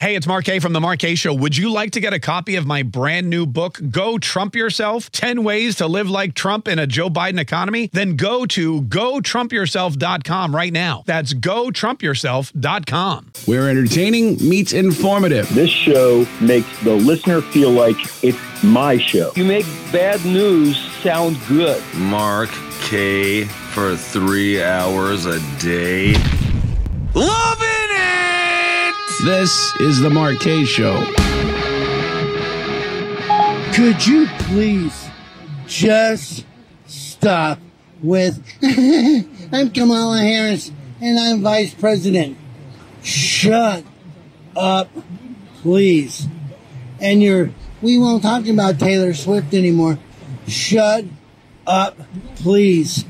Hey, it's Mark Kaye from the Mark Kaye Show. Would you like to get a copy of my brand new book, Go Trump Yourself 10 Ways to Live Like Trump in a Joe Biden Economy? Then go to gotrumpyourself.com right now. That's gotrumpyourself.com. Where entertaining meets informative. This show makes the listener feel like it's my show. You make bad news sound good. Mark Kaye for three hours a day. Loving it! This is the Kaye Show. Could you please just stop with I'm Kamala Harris and I'm vice president. Shut up, please. And you're we won't talk about Taylor Swift anymore. Shut up, please.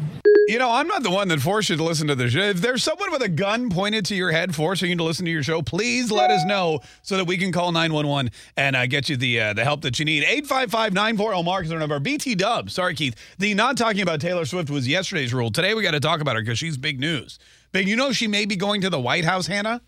You know, I'm not the one that forced you to listen to the show. If there's someone with a gun pointed to your head forcing you to listen to your show, please let us know so that we can call 911 and uh, get you the uh, the help that you need. 855-940 Mark is our number. BT Dub. Sorry, Keith. The not talking about Taylor Swift was yesterday's rule. Today we got to talk about her because she's big news. But you know she may be going to the White House, Hannah?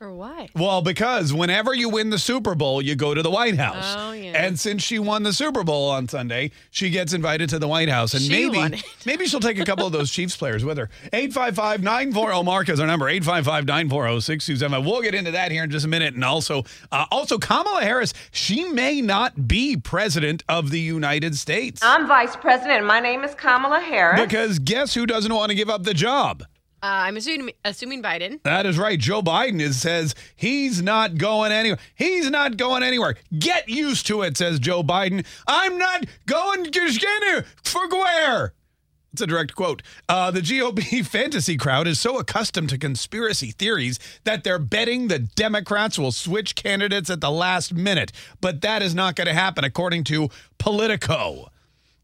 For what? Well, because whenever you win the Super Bowl, you go to the White House. Oh, yeah. And since she won the Super Bowl on Sunday, she gets invited to the White House. And She won maybe it. maybe she'll take a couple of those Chiefs players with her. 855-940 Mark is our number. 855-940-6275. We'll get into that here in just a minute. And also, uh, also Kamala Harris, she may not be president of the United States. I'm vice president. My name is Kamala Harris. because guess who doesn't want to give up the job? Uh, I'm assuming, assuming Biden. That is right. Joe Biden is says he's not going anywhere. He's not going anywhere. Get used to it, says Joe Biden. I'm not going to for where? It's a direct quote. Uh, the GOP fantasy crowd is so accustomed to conspiracy theories that they're betting the Democrats will switch candidates at the last minute. But that is not going to happen, according to Politico.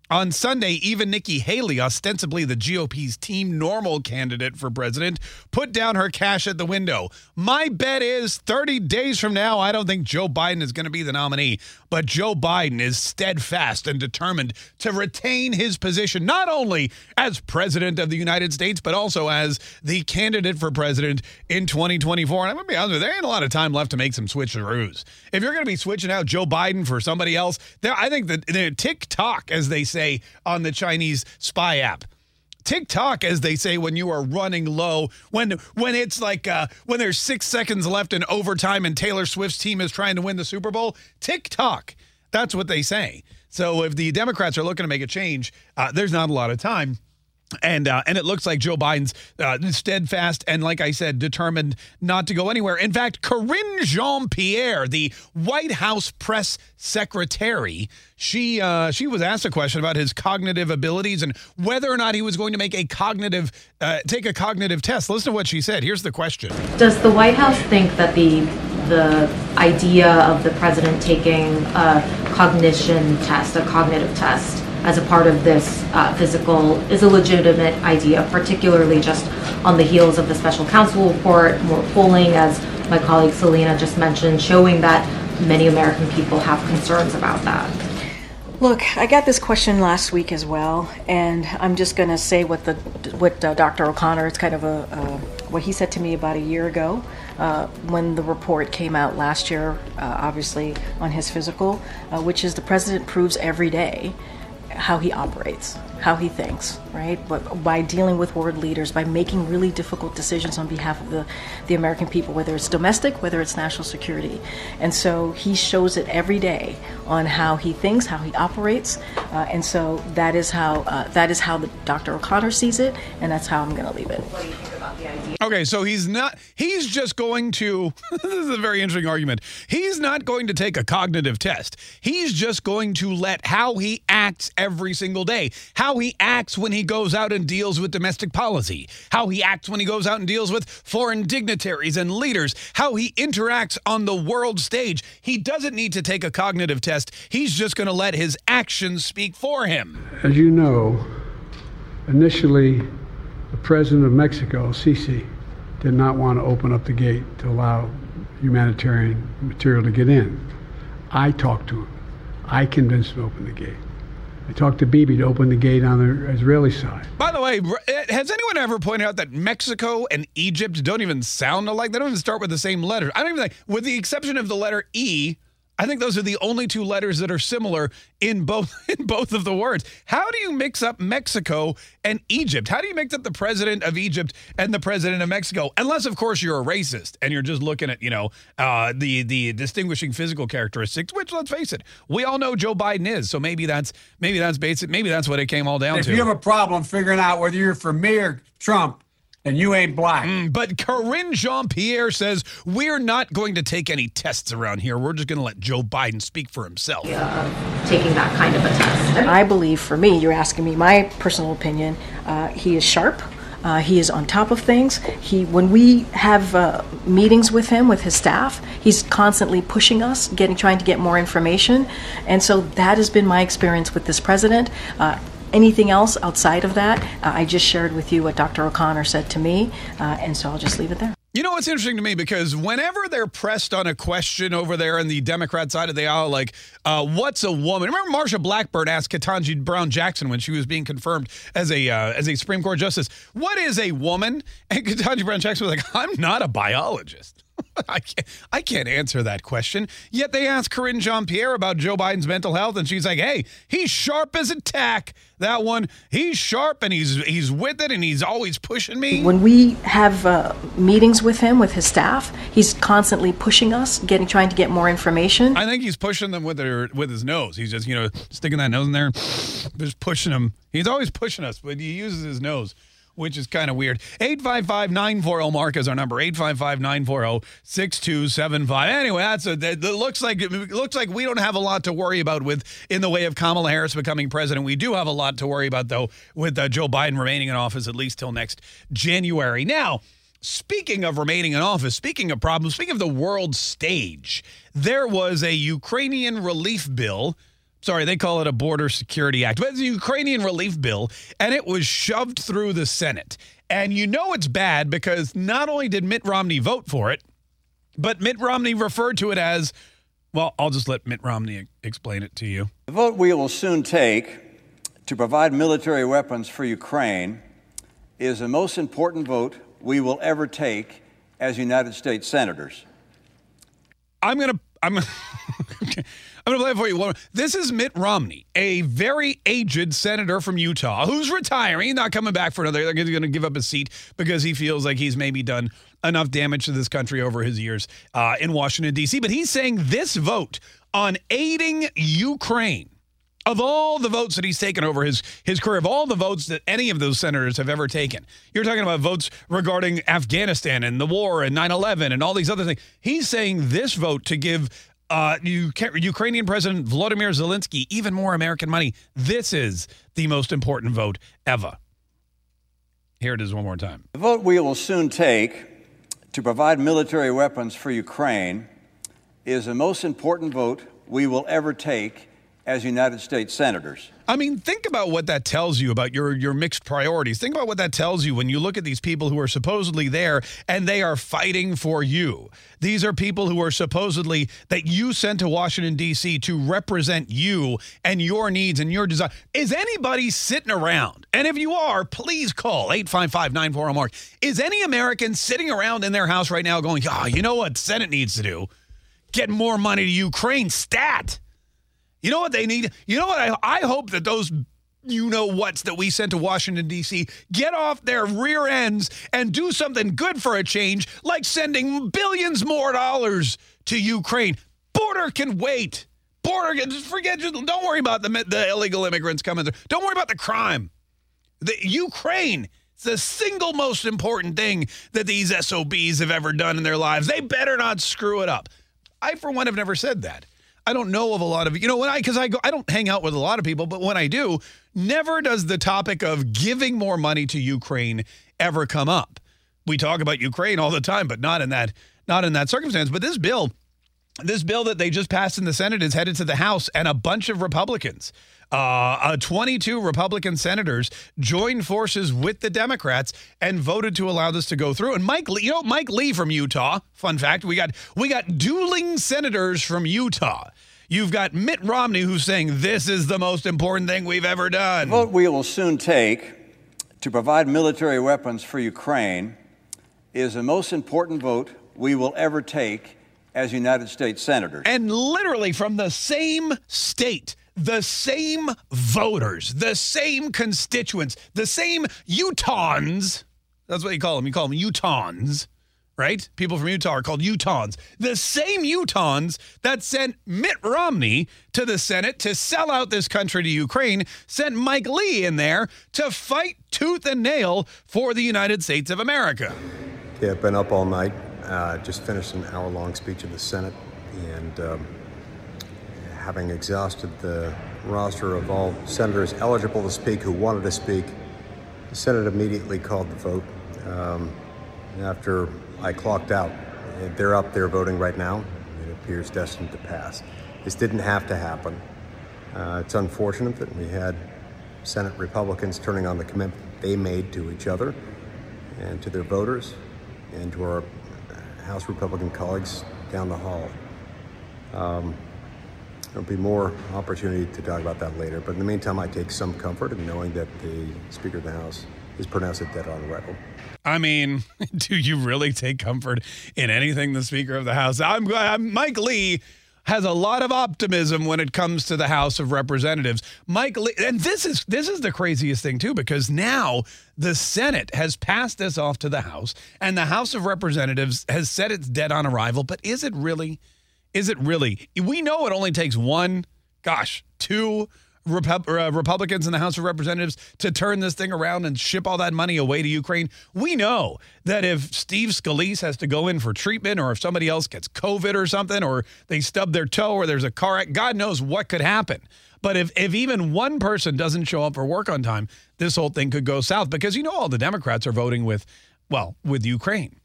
On Sunday, even Nikki Haley, ostensibly the GOP's team normal candidate for president, put down her cash at the window. My bet is 30 days from now, I don't think Joe Biden is going to be the nominee, but Joe Biden is steadfast and determined to retain his position, not only as president of the United States, but also as the candidate for president in 2024. And I'm going to be honest with you, there ain't a lot of time left to make some switcheroos. If you're going to be switching out Joe Biden for somebody else, there, I think that the TikTok, as they say on the Chinese spy app. TikTok, as they say, when you are running low, when when it's like uh, when there's six seconds left in overtime and Taylor Swift's team is trying to win the Super Bowl. TikTok, that's what they say. So if the Democrats are looking to make a change, uh, there's not a lot of time. And uh, and it looks like Joe Biden's uh, steadfast and, like I said, determined not to go anywhere. In fact, Karine Jean Pierre, the White House press secretary, she uh, she was asked a question about his cognitive abilities and whether or not he was going to make a cognitive uh, take a cognitive test. Listen to what she said. Here's the question. Does the White House think that the the idea of the president taking a cognition test, a cognitive test, as a part of this uh, physical is a legitimate idea, particularly just on the heels of the special counsel report, more polling, as my colleague Selena just mentioned, showing that many American people have concerns about that. Look, I got this question last week as well, and I'm just going to say what the what uh, Dr. O'Connor. It's kind of a uh, what he said to me about a year ago uh, when the report came out last year, uh, obviously on his physical, uh, which is the president proves every day how he operates, how he thinks, right? But by dealing with world leaders, by making really difficult decisions on behalf of the, the American people, whether it's domestic, whether it's national security. And so he shows it every day on how he thinks, how he operates. Uh, and so that is how uh, that is how the, Dr. O'Connor sees it, and that's how I'm going to leave it. Okay, so he's not, he's just going to, this is a very interesting argument. He's not going to take a cognitive test. He's just going to let how he acts every single day, how he acts when he goes out and deals with domestic policy, how he acts when he goes out and deals with foreign dignitaries and leaders, how he interacts on the world stage. He doesn't need to take a cognitive test. He's just going to let his actions speak for him. As you know, initially, the president of Mexico, Sisi, did not want to open up the gate to allow humanitarian material to get in. I talked to him. I convinced him to open the gate. I talked to Bibi to open the gate on the Israeli side. By the way, eh, has anyone ever pointed out that Mexico and Egypt don't even sound alike? They don't even start with the same letter. I don't even think, with the exception of the letter E, I think those are the only two letters that are similar in both in both of the words. How do you mix up Mexico and Egypt? How do you mix up the president of Egypt and the president of Mexico? Unless, of course, you're a racist and you're just looking at you know uh, the the distinguishing physical characteristics. Which, let's face it, we all know Joe Biden is. So maybe that's maybe that's basic. Maybe that's what it came all down If to. If you have a problem figuring out whether you're for me or Trump, and you ain't black. Mm, but Karine Jean Pierre says we're not going to take any tests around here. We're just going to let Joe Biden speak for himself. taking that kind of a test. I believe, for me, you're asking me my personal opinion. Uh, he is sharp. Uh, he is on top of things. He, when we have uh, meetings with him, with his staff, he's constantly pushing us, getting, trying to get more information, and so that has been my experience with this president. Uh, anything else outside of that, uh, I just shared with you what Dr. O'Connor said to me, uh, and so I'll just leave it there. You know what's interesting to me because whenever they're pressed on a question over there on the Democrat side of the aisle, like uh, what's a woman? Remember Marsha Blackburn asked Ketanji Brown Jackson when she was being confirmed as a uh, as a Supreme Court justice, "What is a woman?" And Ketanji Brown Jackson was like, "I'm not a biologist." I can't, I can't answer that question. Yet they asked Karine Jean Pierre about Joe Biden's mental health, and she's like, "Hey, he's sharp as a tack. That one, he's sharp, and he's he's with it, and he's always pushing me." When we have uh, meetings with him, with his staff, he's constantly pushing us, getting, trying to get more information. I think he's pushing them with their with his nose. He's just you know sticking that nose in there, just pushing them. He's always pushing us, but he uses his nose. Which is kind of weird. 855 940 Mark is our number. 855 940 6275. Anyway, that's a, that looks like it looks like we don't have a lot to worry about with in the way of Kamala Harris becoming president. We do have a lot to worry about though with uh, Joe Biden remaining in office at least till next January. Now, Speaking of remaining in office, speaking of problems, speaking of the world stage, there was a Ukrainian relief bill. Sorry, they call it a border security act, but it's a Ukrainian relief bill, and it was shoved through the Senate. And you know it's bad because not only did Mitt Romney vote for it, but Mitt Romney referred to it as, well, I'll just let Mitt Romney explain it to you. The vote we will soon take to provide military weapons for Ukraine is the most important vote we will ever take as United States senators. I'm gonna I'm I'm gonna play it for you. This is Mitt Romney, a very aged senator from Utah who's retiring, not coming back for another. They're going to give up his seat because he feels like he's maybe done enough damage to this country over his years uh, in Washington D.C. But he's saying this vote on aiding Ukraine. Of all the votes that he's taken over his his career, of all the votes that any of those senators have ever taken, you're talking about votes regarding Afghanistan and the war and 9/11 and all these other things. He's saying this vote to give uh, Uk- Ukrainian President Vladimir Zelensky even more American money. This is the most important vote ever. Here it is one more time. The vote we will soon take to provide military weapons for Ukraine is the most important vote we will ever take as United States senators. I mean, think about what that tells you about your your mixed priorities. Think about what that tells you when you look at these people who are supposedly there and they are fighting for you. These are people who are supposedly that you sent to Washington D.C. to represent you and your needs and your desire. Is anybody sitting around? And if you are, please call 855-940 Mark. Is any American sitting around in their house right now going, "Oh, you know what Senate needs to do? Get more money to Ukraine stat." You know what they need? You know what? I, I hope that those you know what's that we sent to Washington, D.C. get off their rear ends and do something good for a change, like sending billions more dollars to Ukraine. Border can wait. Border can just forget. Just don't worry about the, the illegal immigrants coming there. Don't worry about the crime. The Ukraine. It's the single most important thing that these SOBs have ever done in their lives. They better not screw it up. I, for one, have never said that. I don't know of a lot of you know when I because I go I don't hang out with a lot of people, but when I do, never does the topic of giving more money to Ukraine ever come up. We talk about Ukraine all the time, but not in that not in that circumstance. But this bill, this bill that they just passed in the Senate is headed to the House, and a bunch of Republicans, uh, uh, 22 Republican senators, joined forces with the Democrats and voted to allow this to go through. And Mike, Lee, you know, Mike Lee from Utah. Fun fact: we got we got dueling senators from Utah. You've got Mitt Romney who's saying this is the most important thing we've ever done. Vote we will soon take to provide military weapons for Ukraine is the most important vote we will ever take as United States senators. And literally from the same state, the same voters, the same constituents, the same Utahns. That's what you call them. You call them Utahns, right? People from Utah are called Utahns. The same Utahns that sent Mitt Romney to the Senate to sell out this country to Ukraine sent Mike Lee in there to fight tooth and nail for the United States of America. Yeah, I've been up all night. Uh, just finished an hour long speech in the Senate, and um, having exhausted the roster of all senators eligible to speak who wanted to speak, the Senate immediately called the vote. Um, after I clocked out, they're up there voting right now. It appears destined to pass. This didn't have to happen. Uh, it's unfortunate that we had Senate Republicans turning on the commitment they made to each other and to their voters and to our House Republican colleagues down the hall. Um, there'll be more opportunity to talk about that later, but in the meantime, I take some comfort in knowing that the Speaker of the House has pronounced dead on arrival. I mean, do you really take comfort in anything the Speaker of the House? I'm, I'm Mike Lee has a lot of optimism when it comes to the House of Representatives. Mike Lee, and this is this is the craziest thing too because now the Senate has passed this off to the House and the House of Representatives has said it's dead on arrival, but is it really is it really? We know it only takes one, gosh, two uh, Republicans in the House of Representatives to turn this thing around and ship all that money away to Ukraine. We know that if Steve Scalise has to go in for treatment, or if somebody else gets COVID or something, or they stub their toe, or there's a car, accident, God knows what could happen. But if, if even one person doesn't show up for work on time, this whole thing could go south because you know all the Democrats are voting with, well, with Ukraine.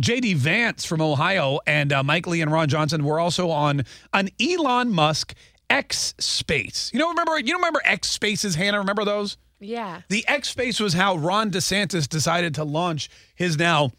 JD Vance from Ohio and uh, Mike Lee and Ron Johnson were also on an Elon Musk X Space. You know, remember? You don't remember X Spaces, Hannah? Remember those? Yeah. The X Space was how Ron DeSantis decided to launch his now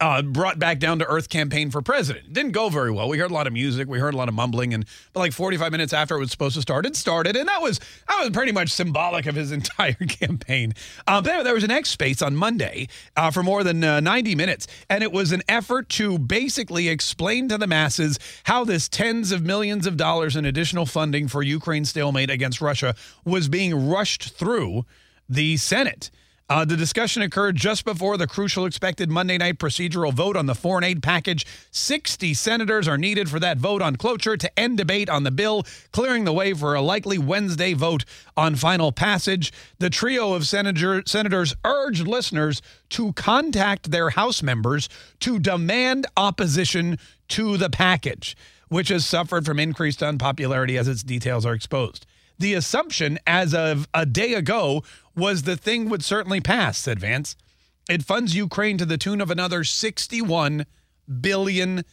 uh, brought back down to earth campaign for president. Didn't go very well. We heard a lot of music, we heard a lot of mumbling, and but like 45 minutes after it was supposed to start, it started, and that was that was pretty much symbolic of his entire campaign. Um, there, there was an X Space on Monday uh, for more than uh, 90 minutes, and it was an effort to basically explain to the masses how this tens of millions of dollars in additional funding for Ukraine's stalemate against Russia was being rushed through the Senate. Uh, the discussion occurred just before the crucial expected Monday night procedural vote on the foreign aid package. 60 senators are needed for that vote on cloture to end debate on the bill, clearing the way for a likely Wednesday vote on final passage. The trio of senator, senators urged listeners to contact their House members to demand opposition to the package, which has suffered from increased unpopularity as its details are exposed. The assumption as of a day ago was the thing would certainly pass, said Vance. It funds Ukraine to the tune of another $61 billion.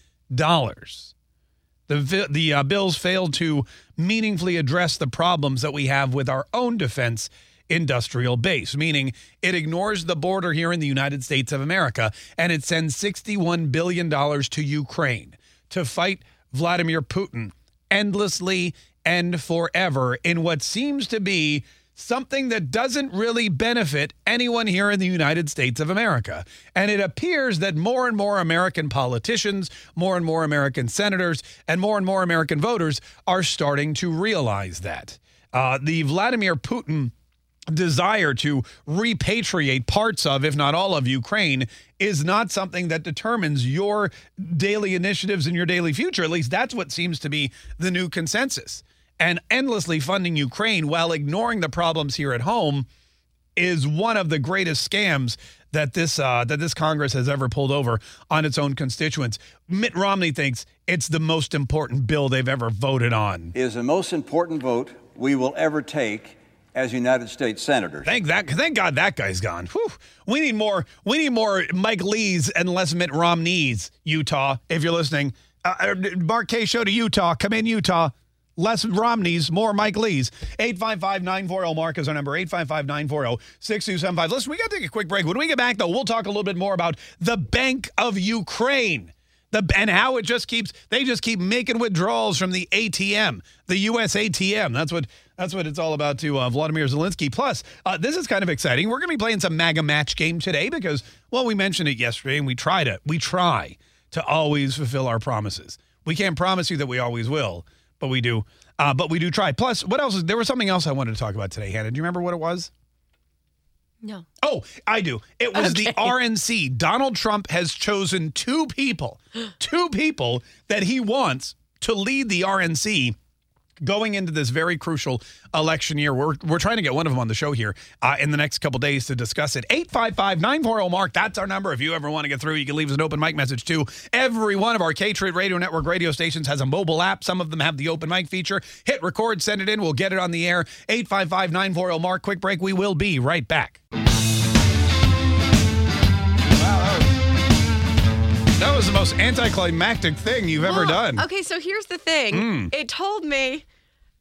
The, the uh, bills failed to meaningfully address the problems that we have with our own defense industrial base, meaning it ignores the border here in the United States of America and it sends $61 billion to Ukraine to fight Vladimir Putin endlessly and forever in what seems to be something that doesn't really benefit anyone here in the United States of America. And it appears that more and more American politicians, more and more American senators, and more and more American voters are starting to realize that. Uh, the Vladimir Putin desire to repatriate parts of, if not all of Ukraine, is not something that determines your daily initiatives and your daily future. At least that's what seems to be the new consensus and endlessly funding Ukraine while ignoring the problems here at home is one of the greatest scams that this uh, that this Congress has ever pulled over on its own constituents. Mitt Romney thinks it's the most important bill they've ever voted on. It is the most important vote we will ever take as United States senators. Thank that. Thank God that guy's gone. Whew. We need more. We need more Mike Lees and less Mitt Romneys. Utah, if you're listening, uh, Mark Kaye Show to Utah. Come in, Utah. Less Romneys, more Mike Lees. 855 940 Mark is our number 855 940 6275. Listen, we got to take a quick break. When we get back, though, we'll talk a little bit more about the Bank of Ukraine. The and how it just keeps they just keep making withdrawals from the ATM, the US ATM. That's what that's what it's all about to uh, Vladimir Zelensky. Plus, uh, this is kind of exciting. We're going to be playing some MAGA match game today because well, we mentioned it yesterday and we try to we try to always fulfill our promises. We can't promise you that we always will, but we do. Uh, but we do try. Plus, what else? is- There was something else I wanted to talk about today, Hannah. Do you remember what it was? No. Oh, I do. It was the RNC. Donald Trump has chosen two people, two people that he wants to lead the RNC going into this very crucial election year. We're, we're trying to get one of them on the show here uh, in the next couple days to discuss it. 855 940 Mark, that's our number. If you ever want to get through, you can leave us an open mic message too. Every one of our K Trade Radio Network radio stations has a mobile app. Some of them have the open mic feature. Hit record, send it in. We'll get it on the air. 855 940 Mark. Quick break. We will be right back. Wow. That was the most anticlimactic thing you've ever done. Okay, so here's the thing. Mm. It told me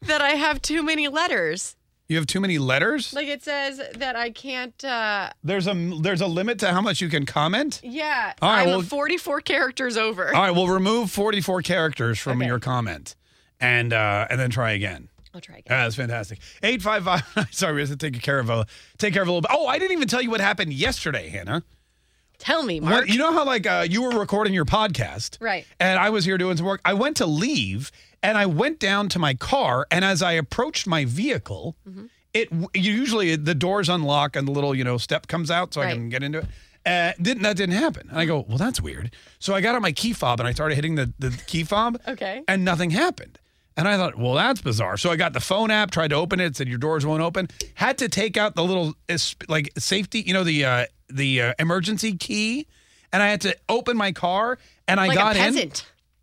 that I have too many letters. You have too many letters? Like it says that I can't. uh There's a there's a limit to how much you can comment. Yeah, All right, I'm well- 44 characters over. All right, we'll remove 44 characters from your comment, and uh, and then try again. I'll try again. Ah, that's fantastic. Eight five five. Sorry, we have to take care of a take care of a little bit. Oh, I didn't even tell you what happened yesterday, Hannah. Tell me, What, Mark. you know how like uh, you were recording your podcast, Right. And I was here doing some work. I went to leave, and I went down to my car, and as I approached my vehicle, Mm-hmm. it usually the doors unlock and the little you know step comes out so I can get into it. Uh, didn't that didn't happen? And I go, well, that's weird. So I got on my key fob and I started hitting the the key fob. Okay. And nothing happened. And I thought, well, that's bizarre. So I got the phone app, tried to open it, it said your doors won't open. Had to take out the little uh, like safety, you know, the uh, the uh, emergency key, and I had to open my car. And I Like a got in.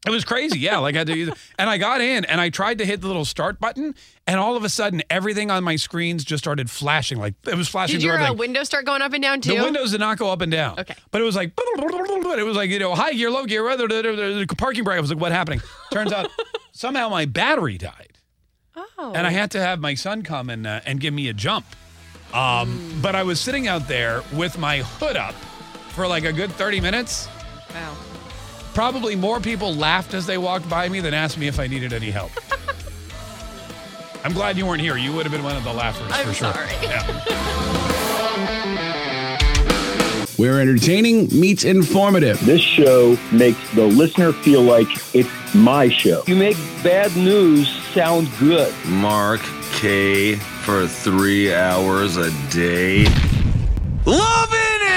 It was crazy. Yeah, like I had to use And I got in and I tried to hit the little start button, and all of a sudden, everything on my screens just started flashing. Like it was flashing Did your uh, window start going up and down too? The windows did not go up and down. Okay. But it was like, it was like, you know, high gear, low gear, weather, the parking brake. I was like, what happening? Turns out somehow my battery died. Oh. And I had to have my son come and, uh, and give me a jump. Um, But I was sitting out there with my hood up for like a good 30 minutes. Wow. Probably more people laughed as they walked by me than asked me if I needed any help. I'm glad you weren't here. You would have been one of the laughers I'm for sure. sorry. Where entertaining meets informative. This show makes the listener feel like it's my show. You make bad news sound good. Mark Kaye for three hours a day. Loving it!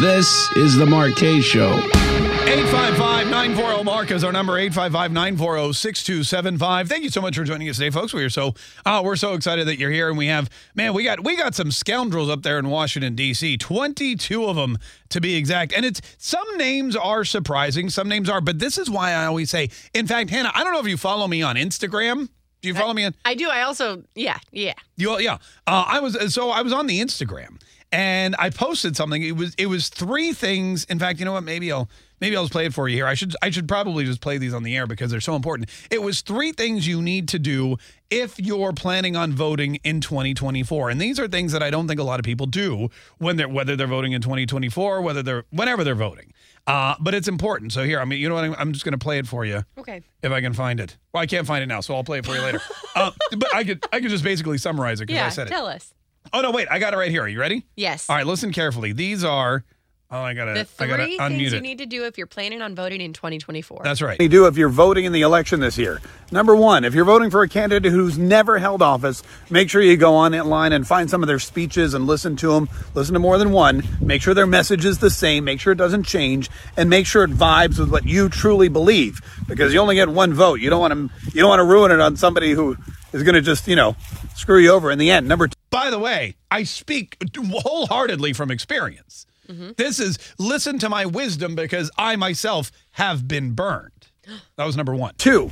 This is the Mark Kaye Show. 855 940 Mark is our number 855 940 6275. Thank you so much for joining us today, folks. We are so uh, we're so excited that you're here, and we have man, we got we got some scoundrels up there in Washington D.C. 22 of them to be exact, and it's some names are surprising, some names are, but this is why I always say. In fact, Hannah, I don't know if you follow me on Instagram. Do you follow me on? I do. I also, yeah, yeah. You, yeah. Uh, I was so I was on the Instagram and I posted something. It was it was three things. In fact, you know what? Maybe I'll maybe I'll just play it for you here. I should I should probably just play these on the air because they're so important. It was three things you need to do if you're planning on voting in 2024. And these are things that I don't think a lot of people do when they're whether they're voting in 2024, whether they're whenever they're voting. Uh, but it's important. So here, I mean, you know what? I'm, I'm just going to play it for you Okay. if I can find it. Well, I can't find it now, so I'll play it for you later. uh, but I could I could just basically summarize it because Yeah. I said it. Tell us. Oh no, wait, I got it right here. Are you ready? Yes. All right, listen carefully. These are oh I gotta The I gotta three unmute things you it. need to do if you're planning on voting in 2024. That's right. You do if you're voting in the election this year. Number one, if you're voting for a candidate who's never held office, make sure you go online and find some of their speeches and listen to them. Listen to more than one. Make sure their message is the same. Make sure it doesn't change, and make sure it vibes with what you truly believe. Because you only get one vote. You don't want to. You don't want to ruin it on somebody who is going to just you know screw you over in the end. Number two. By the way, I speak wholeheartedly from experience. Mm-hmm. This is listen to my wisdom because I myself have been burned. That was number one. Two,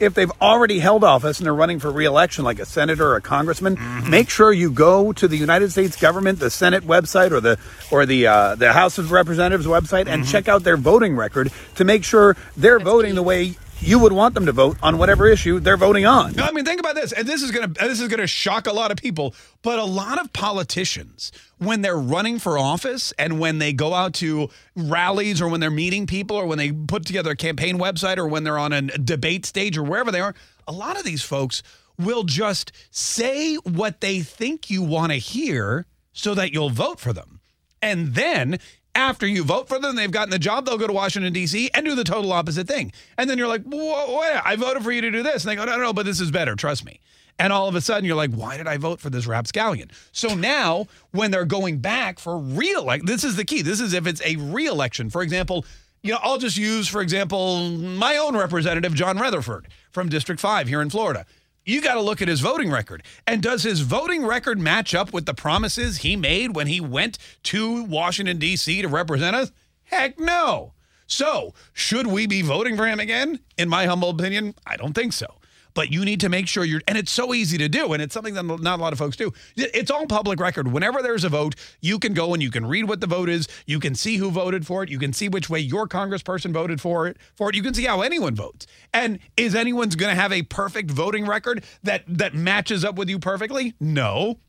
if they've already held office and they're running for reelection, like a senator or a congressman, make sure you go to the United States government, the Senate website or the or the uh, the House of Representatives website, and check out their voting record to make sure they're voting the way you would want them to vote on whatever issue they're voting on. No, I mean, think about this, and this is gonna this is gonna shock a lot of people. But a lot of politicians, when they're running for office and when they go out to rallies or when they're meeting people or when they put together a campaign website or when they're on a debate stage or wherever they are, a lot of these folks will just say what they think you want to hear so that you'll vote for them. And then after you vote for them, they've gotten the job, they'll go to Washington, D.C. and do the total opposite thing. And then you're like, whoa, wait, I voted for you to do this. And they go, no, no, no, but this is better. Trust me. And all of a sudden, you're like, why did I vote for this rapscallion? So now, when they're going back for real, like this is the key. This is if it's a re-election. For example, you know, I'll just use, for example, my own representative, John Rutherford from District 5 here in Florida you got to look at his voting record. And does his voting record match up with the promises he made when he went to Washington, D.C. to represent us? Heck no. So, should we be voting for him again? In my humble opinion, I don't think so but you need to make sure you're, and it's so easy to do, and it's something that not a lot of folks do. It's all public record. Whenever there's a vote, you can go and you can read what the vote is. You can see who voted for it. You can see which way your congressperson voted for it. For it, you can see how anyone votes. And is anyone's going to have a perfect voting record that that matches up with you perfectly? No,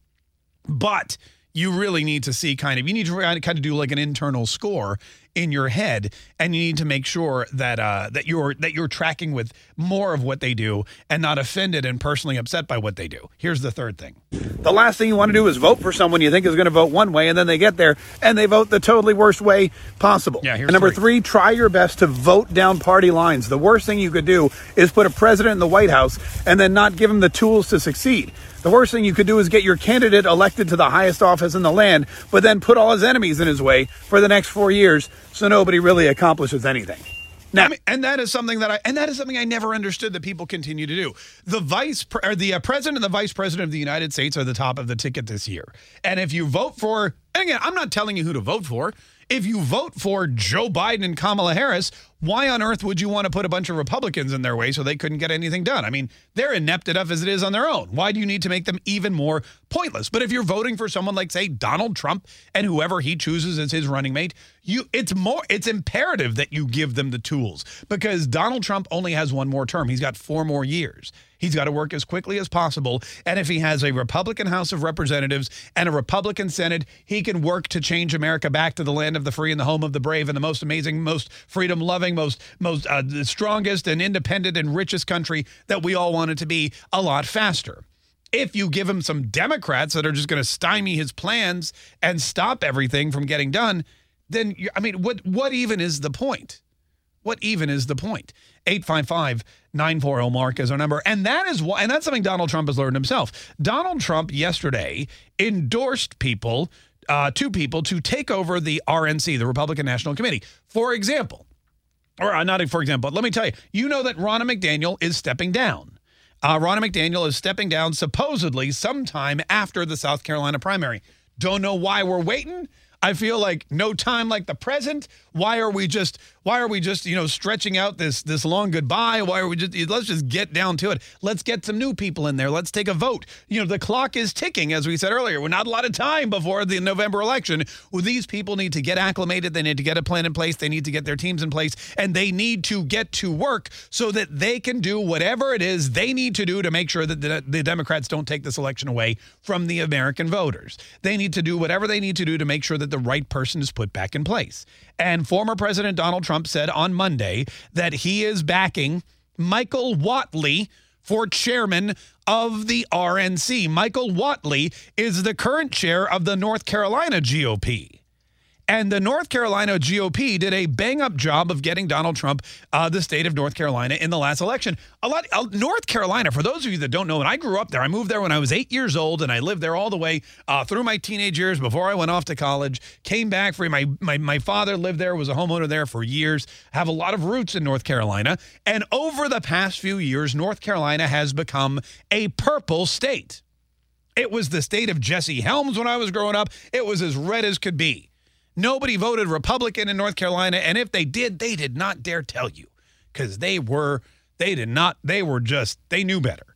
but you really need to see kind of you need to kind of do like an internal score in your head and you need to make sure that uh, that you're that you're tracking with more of what they do and not offended and personally upset by what they do. Here's the third thing. The last thing you want to do is vote for someone you think is going to vote one way and then they get there and they vote the totally worst way possible. Yeah, and number three. three, try your best to vote down party lines. The worst thing you could do is put a president in the White House and then not give him the tools to succeed. The worst thing you could do is get your candidate elected to the highest office in the land, but then put all his enemies in his way for the next four years so nobody really accomplishes anything. Now, I mean, and that is something that I and that is something I never understood that people continue to do. The vice or the uh, president and the vice president of the United States are the top of the ticket this year. And if you vote for, and again, I'm not telling you who to vote for. If you vote for Joe Biden and Kamala Harris, why on earth would you want to put a bunch of Republicans in their way so they couldn't get anything done? I mean, they're inept enough as it is on their own. Why do you need to make them even more pointless? But if you're voting for someone like, say, Donald Trump and whoever he chooses as his running mate, you it's more it's imperative that you give them the tools because Donald Trump only has one more term. He's got four more years. He's got to work as quickly as possible. And if he has a Republican House of Representatives and a Republican Senate, he can work to change America back to the land of the free and the home of the brave and the most amazing, most freedom loving, most most uh, the strongest and independent and richest country that we all wanted to be a lot faster. If you give him some Democrats that are just going to stymie his plans and stop everything from getting done, then I mean, what what even is the point? What even is the point? 855 940 Mark is our number. And that is why, and that's something Donald Trump has learned himself. Donald Trump yesterday endorsed people, uh, two people, to take over the RNC, the Republican National Committee. For example, or uh, not for example, but let me tell you, you know that Ronna McDaniel is stepping down. Uh, Ronna McDaniel is stepping down supposedly sometime after the South Carolina primary. Don't know why we're waiting. I feel like no time like the present. Why are we just why are we just, you know, stretching out this this long goodbye? Why are we just let's just get down to it. Let's get some new people in there. Let's take a vote. You know, the clock is ticking as we said earlier. We're not a lot of time before the November election. Well, these people need to get acclimated. They need to get a plan in place. They need to get their teams in place and they need to get to work so that they can do whatever it is they need to do to make sure that the, the Democrats don't take this election away from the American voters. They need to do whatever they need to do to make sure that the right person is put back in place. And former President Donald Trump said on Monday that he is backing Michael Whatley for chairman of the RNC. Michael Whatley is the current chair of the North Carolina GOP. And the North Carolina GOP did a bang up job of getting Donald Trump uh, the state of North Carolina in the last election. A lot, uh, North Carolina, for those of you that don't know, and I grew up there, I moved there when I was eight years old, and I lived there all the way uh, through my teenage years before I went off to college. Came back for my, my my father lived there, was a homeowner there for years. Have a lot of roots in North Carolina, and over the past few years, North Carolina has become a purple state. It was the state of Jesse Helms when I was growing up. It was as red as could be. Nobody voted Republican in North Carolina, and if they did, they did not dare tell you because they were they did not they were just they knew better.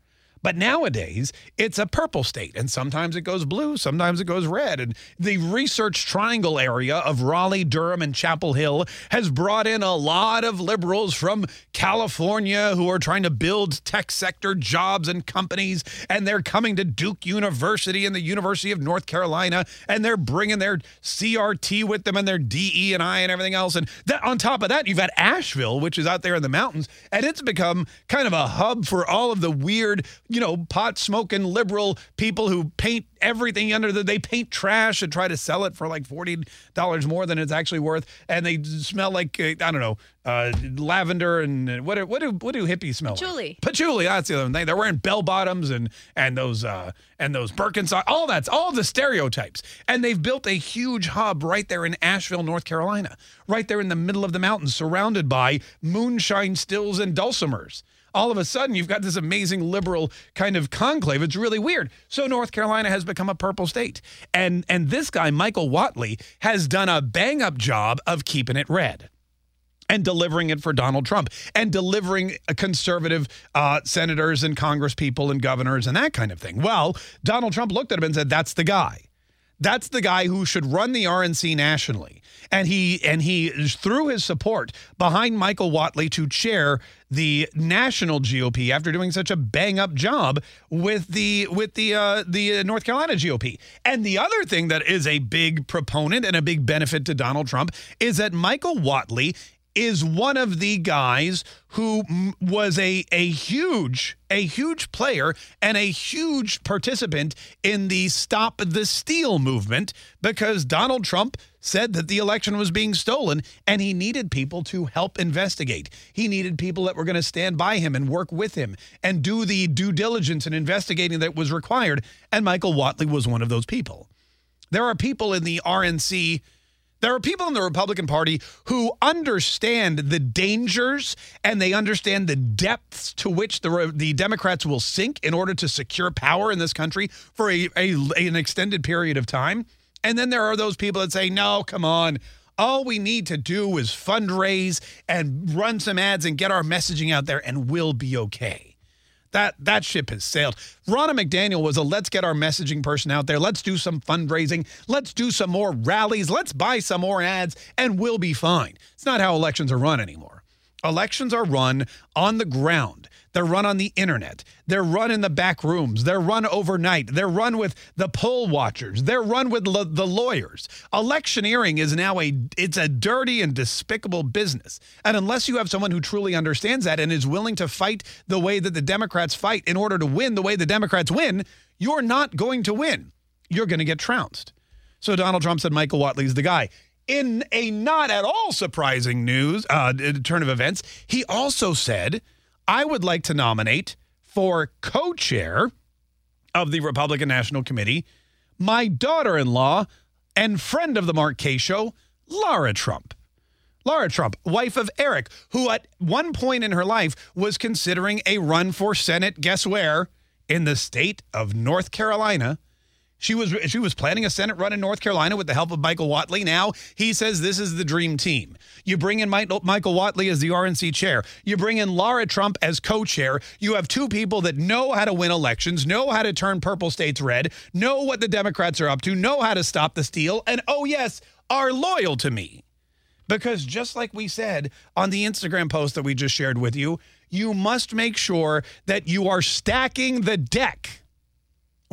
But nowadays, it's a purple state, and sometimes it goes blue, sometimes it goes red. And the research triangle area of Raleigh, Durham, and Chapel Hill has brought in a lot of liberals from California who are trying to build tech sector jobs and companies, and they're coming to Duke University and the University of North Carolina, and they're bringing their CRT with them and their DE and I and everything else. And that, on top of that, you've got Asheville, which is out there in the mountains, and it's become kind of a hub for all of the weird, you know, pot smoking liberal people who paint everything under the they paint trash and try to sell it for like forty dollars more than it's actually worth, and they smell like uh, I don't know uh, lavender and uh, what do, what do what do hippies smell? Patchouli. Like? Patchouli. That's the other thing. They're wearing bell bottoms and and those uh, and those Birkenstock. All that's all the stereotypes, and they've built a huge hub right there in Asheville, North Carolina, right there in the middle of the mountains, surrounded by moonshine stills and dulcimers all of a sudden you've got this amazing liberal kind of conclave. It's really weird. So North Carolina has become a purple state. And and this guy, Michael Whatley, has done a bang up job of keeping it red and delivering it for Donald Trump and delivering conservative uh, senators and congresspeople and governors and that kind of thing. Well, Donald Trump looked at him and said, that's the guy. That's the guy who should run the RNC nationally. And he and he threw his support behind Michael Whatley to chair the national GOP after doing such a bang up job with the with the uh, the North Carolina GOP. And the other thing that is a big proponent and a big benefit to Donald Trump is that Michael Whatley is one of the guys who was a a huge a huge player and a huge participant in the stop the steal movement because Donald Trump said that the election was being stolen and he needed people to help investigate. He needed people that were going to stand by him and work with him and do the due diligence and investigating that was required and Michael Whatley was one of those people. There are people in the RNC there are people in the Republican Party who understand the dangers and they understand the depths to which the the Democrats will sink in order to secure power in this country for a, a an extended period of time. And then there are those people that say, "No, come on. All we need to do is fundraise and run some ads and get our messaging out there and we'll be okay." That that ship has sailed. Ronna McDaniel was a let's get our messaging person out there. Let's do some fundraising. Let's do some more rallies. Let's buy some more ads and we'll be fine. It's not how elections are run anymore. Elections are run on the ground. They're run on the internet. They're run in the back rooms. They're run overnight. They're run with the poll watchers. They're run with lo- the lawyers. Electioneering is now a it's a dirty and despicable business. And unless you have someone who truly understands that and is willing to fight the way that the Democrats fight in order to win the way the Democrats win, you're not going to win. You're going to get trounced. So Donald Trump said Michael Whatley's the guy. In a not at all surprising news uh, turn of events, he also said I would like to nominate for co chair of the Republican National Committee my daughter in law and friend of the Mark Kaye Show, Lara Trump. Lara Trump, wife of Eric, who at one point in her life was considering a run for Senate, guess where? In the state of North Carolina. She was she was planning a Senate run in North Carolina with the help of Michael Whatley. Now he says this is the dream team. You bring in Michael Whatley as the RNC chair. You bring in Lara Trump as co-chair. You have two people that know how to win elections, know how to turn purple states red, know what the Democrats are up to, know how to stop the steal, and oh yes, are loyal to me. Because just like we said on the Instagram post that we just shared with you, you must make sure that you are stacking the deck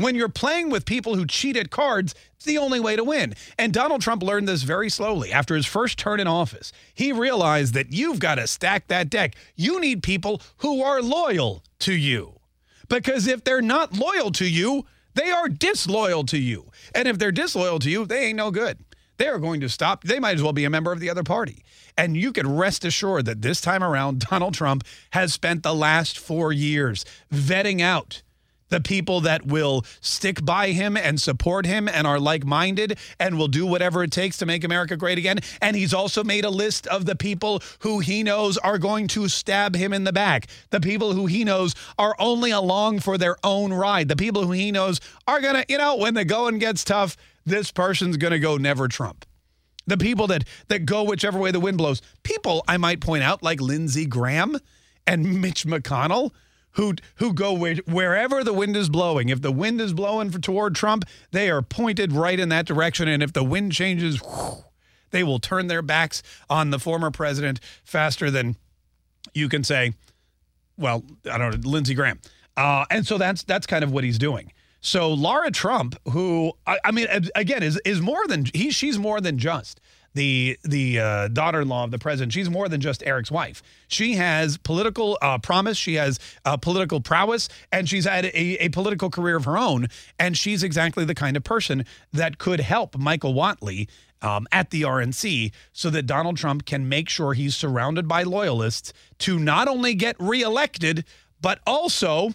when you're playing with people who cheat at cards, it's the only way to win. And Donald Trump learned this very slowly. After his first term in office, he realized that you've got to stack that deck. You need people who are loyal to you. Because if they're not loyal to you, they are disloyal to you. And if they're disloyal to you, they ain't no good. They are going to stop. They might as well be a member of the other party. And you can rest assured that this time around, Donald Trump has spent the last four years vetting out the people that will stick by him and support him and are like minded and will do whatever it takes to make America great again. And he's also made a list of the people who he knows are going to stab him in the back, the people who he knows are only along for their own ride, the people who he knows are going to, you know, when the going gets tough, this person's going to go never Trump. The people that that go whichever way the wind blows. People, I might point out, like Lindsey Graham and Mitch McConnell, who who go where, wherever the wind is blowing. If the wind is blowing for, toward Trump, they are pointed right in that direction. And if the wind changes, whew, they will turn their backs on the former president faster than you can say, well, I don't know, Lindsey Graham. Uh, and so that's that's kind of what he's doing. So Laura Trump, who I, I mean, again, is is more than he she's more than just the the uh, daughter-in-law of the president. She's more than just Eric's wife. She has political uh, promise. She has uh, political prowess, and she's had a, a political career of her own. And she's exactly the kind of person that could help Michael Whatley um, at the RNC so that Donald Trump can make sure he's surrounded by loyalists to not only get reelected, but also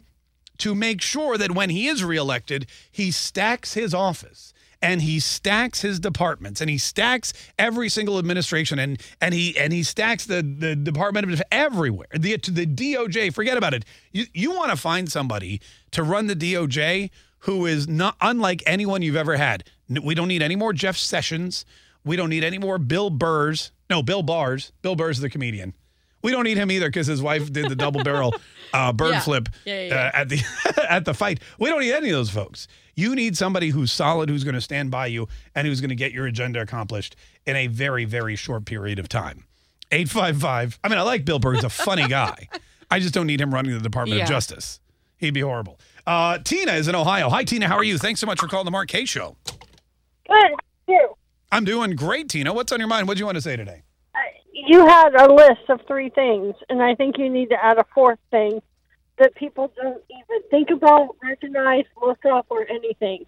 to make sure that when he is reelected, he stacks his office and he stacks his departments and he stacks every single administration and and he and he stacks the the Department of everywhere the the DOJ forget about it you you want to find somebody to run the DOJ who is not unlike anyone you've ever had we don't need any more Jeff Sessions we don't need any more Bill Burrs no Bill Barrs Bill Burrs the comedian we don't need him either because his wife did the double barrel uh, bird Yeah. flip Yeah, yeah. Uh, at the at the fight. We don't need any of those folks. You need somebody who's solid, who's going to stand by you, and who's going to get your agenda accomplished in a very, very short period of time. 855. I mean, I like Bill Burr. He's a funny guy. I just don't need him running the Department Yeah. of Justice. He'd be horrible. Uh, Tina is in Ohio. Hi, Tina. How are you? Thanks so much for calling the Mark Kaye Show. Good. You. I'm doing great, Tina. What's on your mind? What do you want to say today? You had a list of three things, and I think you need to add a fourth thing that people don't even think about, recognize, look up, or anything.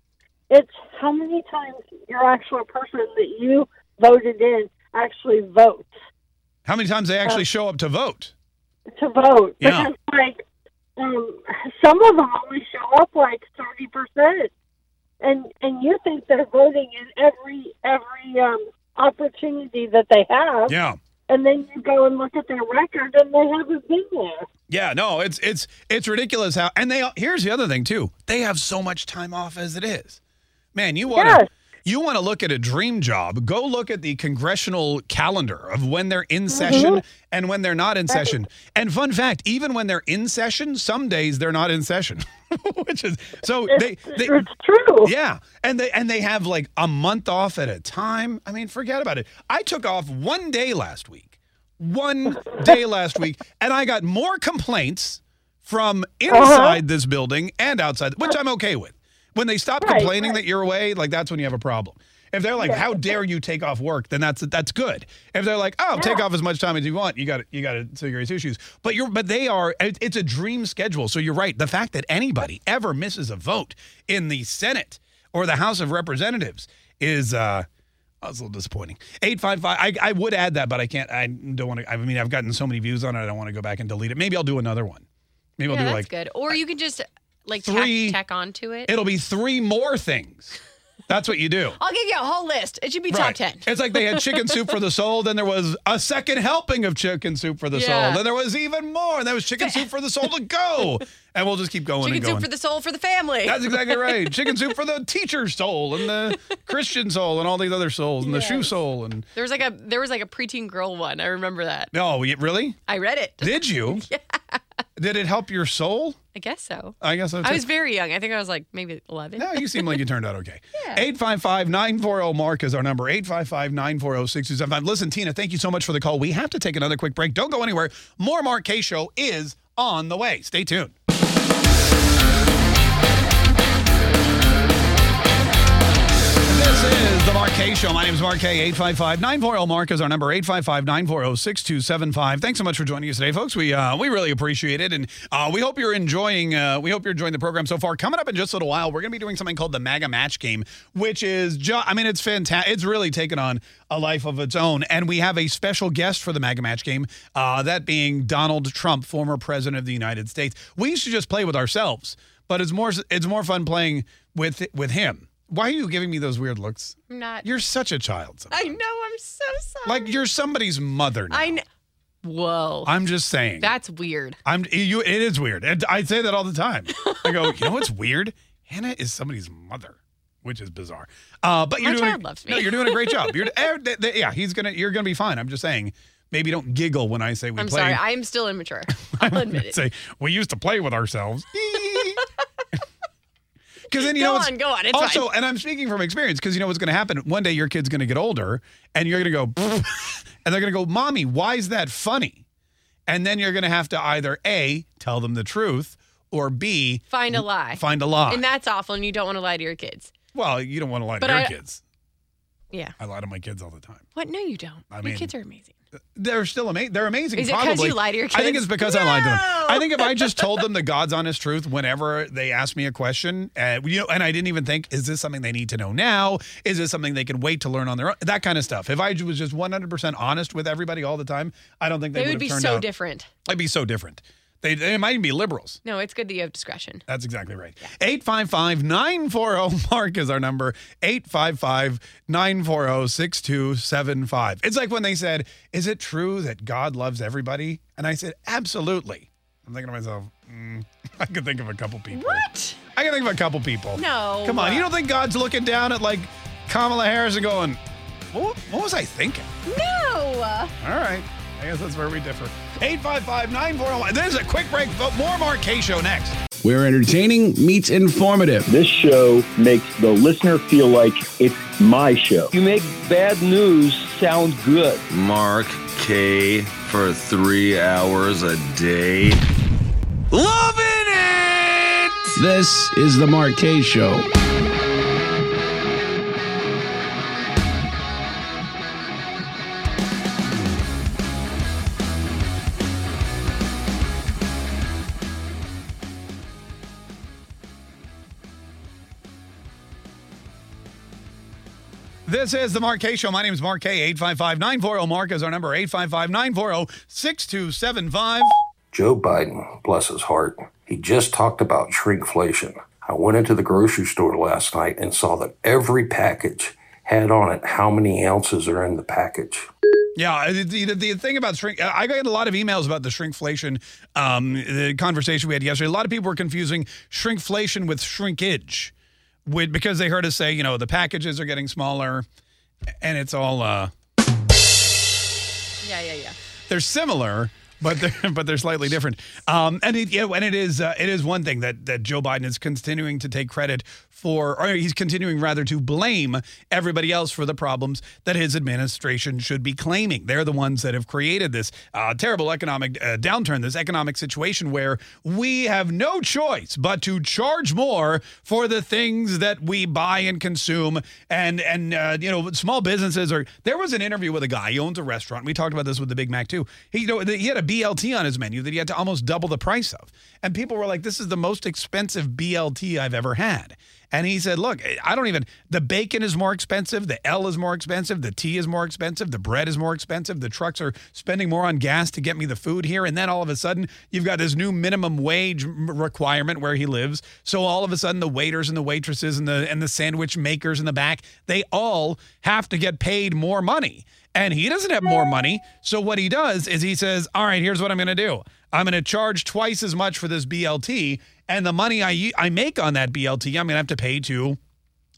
It's how many times your actual person that you voted in actually votes How many times they actually Uh, show up to vote? to vote. Yeah. Because, like, um, some of them only show up like thirty percent, and and you think they're voting in every every um, opportunity that they have. Yeah. And then you go and look at their record and they haven't been there. Yeah, no, it's it's it's ridiculous how and they here's the other thing too. They have so much time off as it is. Man, you want to Yes. You want to look at a dream job, go look at the congressional calendar of when they're in mm-hmm. session and when they're not in session. And fun fact, even when they're in session, some days they're not in session. Which is so they, they it's true. Yeah. And they and they have like a month off at a time. I mean, forget about it. I took off one day last week. One day last week and I got more complaints from uh-huh. inside this building and outside, which I'm okay with. When they stop Right, complaining right. that you're away, like that's when you have a problem. If they're like, Yeah. "How dare you take off work?" then that's that's good. If they're like, "Oh, take off as much time as you want," you got to you got to serious issues. But you're but they are it's a dream schedule. So you're right. The fact that anybody ever misses a vote in the Senate or the House of Representatives is uh oh, it's a little disappointing. 855 I, I would add that, but I can't I don't want to I mean I've gotten so many views on it, I don't want to go back and delete it. Maybe I'll do another one. Maybe yeah, I'll do that's like good. Or you can just like Three- tack, tack onto it. it'll be three more things. That's what you do. I'll give you a whole list. It should be top Right. ten. It's like they had chicken soup for the soul, then there was a second helping of chicken soup for the Yeah. soul, then there was even more, and there was chicken soup for the soul to go, and we'll just keep going Chicken and going. soup for the soul for the family. That's exactly right. Chicken soup for the teacher's soul and the Christian soul and all these other souls and the shoe soul and There was like a there was like a preteen girl one. I remember that. no, y- really? I read it. Did you? yeah. Did it help your soul? I guess so. I guess so. I was very young. I think I was like maybe eleven. No, you seem like you turned out okay. 855 940 Mark is our number. 855 940 6275. Listen, Tina, thank you so much for the call. We have to take another quick break. Don't go anywhere. More Mark Kaye Show is on the way. Stay tuned. Kaye Show. My name is Mark Kaye. 855 940 Mark is our number. 855 940 6275. Thanks so much for joining us today, folks. We uh, we really appreciate it. And uh, we hope you're enjoying uh, we hope you're enjoying the program so far. Coming up in just a little while, we're going to be doing something called the MAGA Match Game, which is ju- I mean, it's fantastic. It's really taken on a life of its own. And we have a special guest for the MAGA Match Game, uh, that being Donald Trump, former president of the United States. We used to just play with ourselves, but it's more it's more fun playing with with him. Why are you giving me those weird looks? I'm not. You're such a child. I know. I'm so sorry. Like you're somebody's mother. Now. I know. Whoa. I'm just saying. That's weird. I'm you. It is weird. And I say that all the time. I go. You know what's weird? Hannah is somebody's mother, which is bizarre. Uh, but My you're doing. child loves me. No, you're doing a great job. You're. eh, th- th- yeah, he's gonna. You're gonna be fine. I'm just saying. maybe don't giggle when I say we I'm play. sorry. I'm still immature. I'll admit it. say we used to play with ourselves. Because then you Go know on, go on, it's also, fine. and I'm speaking from experience because you know what's going to happen. One day your kid's going to get older, and you're going to go, and they're going to go, "Mommy, why is that funny?" And then you're going to have to either a tell them the truth or b Find a lie. find a lie. And that's awful, and you don't want to lie to your kids. well, you don't want to lie But to your I- kids. Yeah. I lie to my kids all the time. What? No, you don't. I your kids are amazing. They're still amazing. They're amazing. Is it 'cause probably. you lie to your kids? I think it's because I lied to them. I think if I just told them the God's honest truth whenever they ask me a question, uh, you know, and I didn't even think, is this something they need to know now? Is this something they can wait to learn on their own? That kind of stuff. If I was just 100% honest with everybody all the time, I don't think they, They would have be turned so out. different. I'd be so different. They, they might even be liberals. No, it's good that you have discretion. That's exactly right. 855 940 Mark is our number. 855 940 6275. It's like when they said, Is it true that God loves everybody? And I said, Absolutely. I'm thinking to myself, mm, I could think of a couple people. What? I can think of a couple people. No. Come on. You don't think God's looking down at like Kamala Harris and going, What, what was I thinking? No. All right. I guess that's where we differ. 855 940 There's a quick break. but More Mark Kaye Show next. Where entertaining meets informative. This show makes the listener feel like it's my show. You make bad news sound good. Mark Kaye for three hours a day. Loving it! This is the Mark Kaye Show. This is the Mark Kaye Show. My name is Mark Kaye. 855 940 Mark is our number 855 940 6275. Joe Biden, bless his heart, he just talked about shrinkflation. I went into the grocery store last night and saw that every package had on it how many ounces are in the package. Yeah, the, the, the thing about shrink, I got a lot of emails about the shrinkflation um, the conversation we had yesterday. A lot of people were confusing shrinkflation with shrinkage with, because they heard us say, you know, the packages are getting smaller and it's all, uh, Yeah, yeah, yeah. they're similar, but they're but they're slightly different. Um, and it, yeah, and it is uh, it is one thing that that Joe Biden is continuing to take credit for, or he's continuing rather to blame everybody else for the problems that his administration should be claiming. They're the ones that have created this uh, terrible economic uh, downturn, this economic situation where we have no choice but to charge more for the things that we buy and consume. And and uh, you know, small businesses are. There was an interview with a guy. He owns a restaurant. We talked about this with the Big Mac too. He you know he had a BLT on his menu that he had to almost double the price of, and people were like, "This is the most expensive BLT I've ever had." And he said, Look, I don't even, the bacon is more expensive. The L is more expensive. The tea is more expensive. The bread is more expensive. The trucks are spending more on gas to get me the food here. And then all of a sudden, you've got this new minimum wage requirement where he lives. So all of a sudden, the waiters and the waitresses and the, and the sandwich makers in the back, they all have to get paid more money. And he doesn't have more money. So what he does is he says, All right, here's what I'm going to do I'm going to charge twice as much for this BLT. And the money I, I make on that BLT, I'm going to have to pay to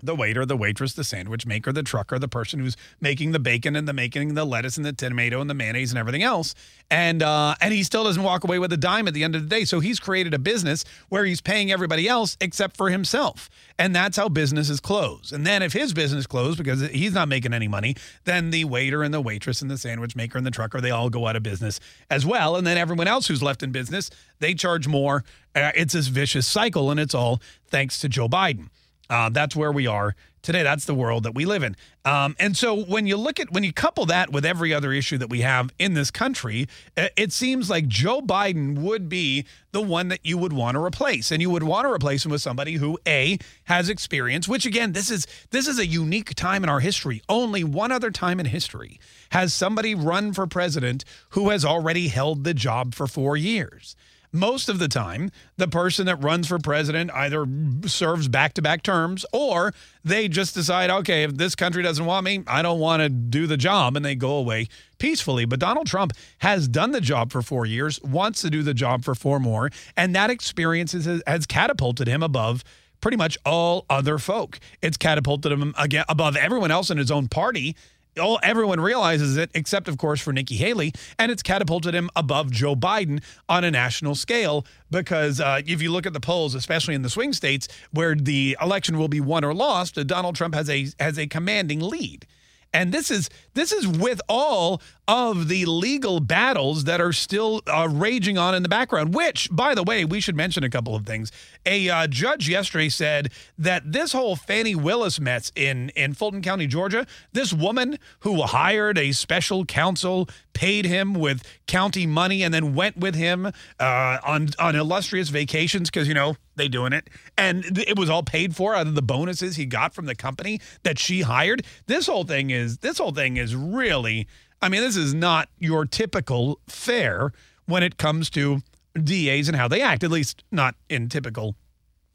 the waiter, the waitress, the sandwich maker, the trucker, the person who's making the bacon and the making the lettuce and the tomato and the mayonnaise and everything else. And uh, and he still doesn't walk away with a dime at the end of the day. So he's created a business where he's paying everybody else except for himself. And that's how businesses close. And then if his business closed because he's not making any money, then the waiter and the waitress and the sandwich maker and the trucker, they all go out of business as well. And then everyone else who's left in business, they charge more. Uh, it's this vicious cycle, and it's all thanks to Joe Biden. Uh, that's where we are today. That's the world that we live in. Um, and so when you look at when you couple that with every other issue that we have in this country, uh, it seems like Joe Biden would be the one that you would want to replace, and you would want to replace him with somebody who a has experience. Which again, this is this is a unique time in our history. Only one other time in history has somebody run for president who has already held the job for four years most of the time, the person that runs for president either serves back to back terms or they just decide, okay, if this country doesn't want me, I don't want to do the job, and they go away peacefully. But Donald Trump has done the job for four years, wants to do the job for four more, and that experience has, catapulted him above pretty much all other folk. It's catapulted him again above everyone else in his own party all everyone realizes it, except of course for Nikki Haley, and it's catapulted him above Joe Biden on a national scale. Because uh, if you look at the polls, especially in the swing states where the election will be won or lost, Donald Trump has a has a commanding lead. And this is this is with all of the legal battles that are still uh, raging on in the background. Which, by the way, we should mention a couple of things. A uh, judge yesterday said that this whole Fannie Willis mess in in Fulton County, Georgia, this woman who hired a special counsel, paid him with county money, and then went with him uh, on on illustrious vacations because you know they doing it, and it was all paid for out of the bonuses he got from the company that she hired. This whole thing is this whole thing is really. I mean, this is not your typical fare when it comes to DAs and how they act, at least not in typical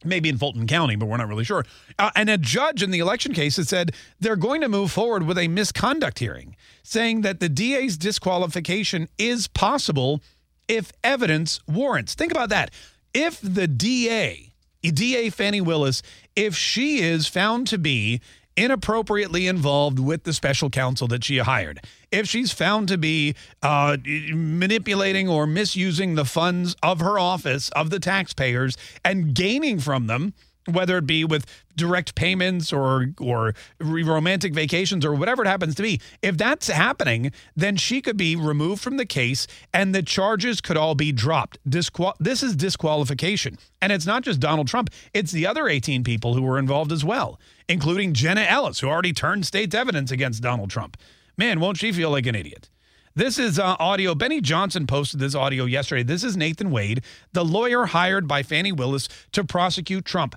maybe in Fulton County, but we're not really sure. Uh, and a judge in the election case has said they're going to move forward with a misconduct hearing, saying that the DA's disqualification is possible if evidence warrants. Think about that. If the DA, DA Fannie Willis, if she is found to be inappropriately involved with the special counsel that she hired, if she's found to be uh, manipulating or misusing the funds of her office, of the taxpayers, and gaining from them, whether it be with direct payments or or romantic vacations or whatever it happens to be if that's happening then she could be removed from the case and the charges could all be dropped. Disqual- this is disqualification. And it's not just Donald Trump it's the other 18 people who were involved as well including Jenna Ellis who already turned state's evidence against Donald Trump man won't she feel like an idiot this is uh, audio. Benny Johnson posted this audio yesterday. This is Nathan Wade, the lawyer hired by Fannie Willis to prosecute Trump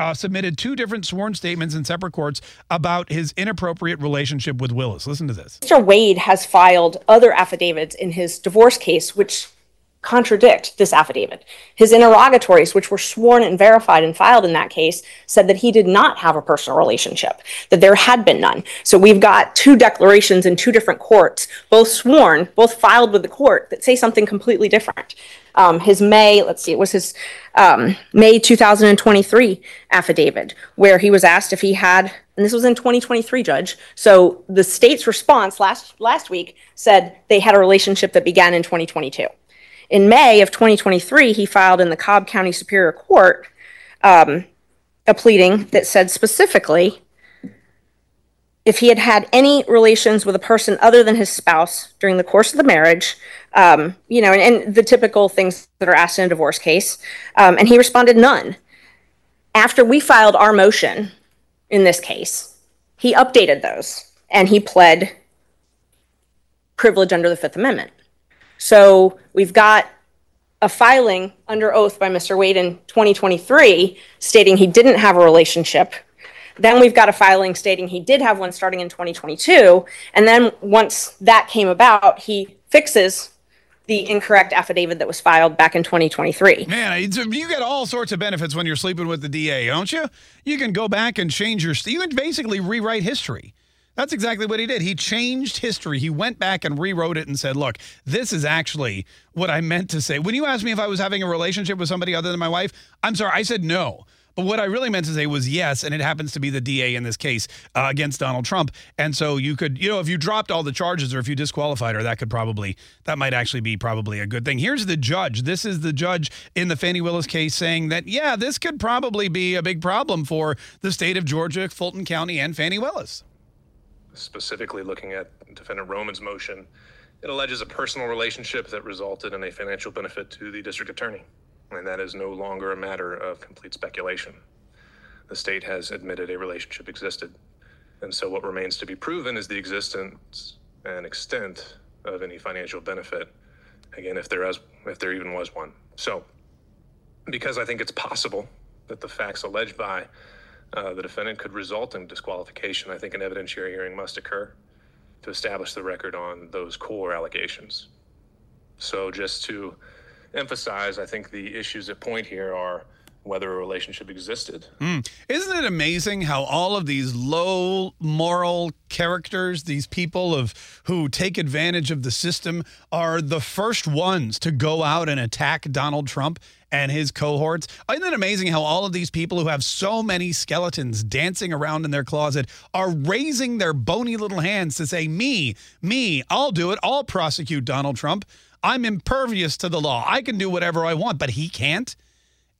uh, submitted two different sworn statements in separate courts about his inappropriate relationship with Willis. Listen to this. Mr. Wade has filed other affidavits in his divorce case, which contradict this affidavit. His interrogatories, which were sworn and verified and filed in that case, said that he did not have a personal relationship, that there had been none. So we've got two declarations in two different courts, both sworn, both filed with the court, that say something completely different. Um, his May, let's see, it was his um, May 2023 affidavit, where he was asked if he had, and this was in 2023, Judge. So the state's response last last week said they had a relationship that began in 2022. In May of 2023, he filed in the Cobb County Superior Court um, a pleading that said specifically if he had had any relations with a person other than his spouse during the course of the marriage, um, you know, and, and, the typical things that are asked in a divorce case, um, and he responded none. After we filed our motion in this case, he updated those and he pled privilege under the Fifth Amendment. So we've got a filing under oath by Mr. Wade in 2023 stating he didn't have a relationship then we've got a filing stating he did have one starting in 2022. And then once that came about, he fixes the incorrect affidavit that was filed back in 2023. Man, you get all sorts of benefits when you're sleeping with the DA, don't you? You can go back and change your, you can basically rewrite history. That's exactly what he did. He changed history. He went back and rewrote it and said, look, this is actually what I meant to say. When you asked me if I was having a relationship with somebody other than my wife, I'm sorry, I said no. But what I really meant to say was yes, and it happens to be the DA in this case uh, against Donald Trump. And so you could, you know, if you dropped all the charges or if you disqualified her, that could probably, that might actually be probably a good thing. Here's the judge. This is the judge in the Fannie Willis case saying that, yeah, this could probably be a big problem for the state of Georgia, Fulton County, and Fannie Willis. Specifically looking at defendant Roman's motion, it alleges a personal relationship that resulted in a financial benefit to the district attorney and that is no longer a matter of complete speculation. The state has admitted a relationship existed, and so what remains to be proven is the existence and extent of any financial benefit. Again, if there is, if there even was one. So, because I think it's possible that the facts alleged by uh, the defendant could result in disqualification, I think an evidentiary hearing must occur to establish the record on those core allegations. So, just to emphasize, I think the issues at point here are whether a relationship existed. Mm. Isn't it amazing how all of these low moral characters, these people of who take advantage of the system, are the first ones to go out and attack Donald Trump and his cohorts? Isn't it amazing how all of these people who have so many skeletons dancing around in their closet are raising their bony little hands to say, "Me, me, I'll do it. I'll prosecute Donald Trump. I'm impervious to the law. I can do whatever I want, but he can't."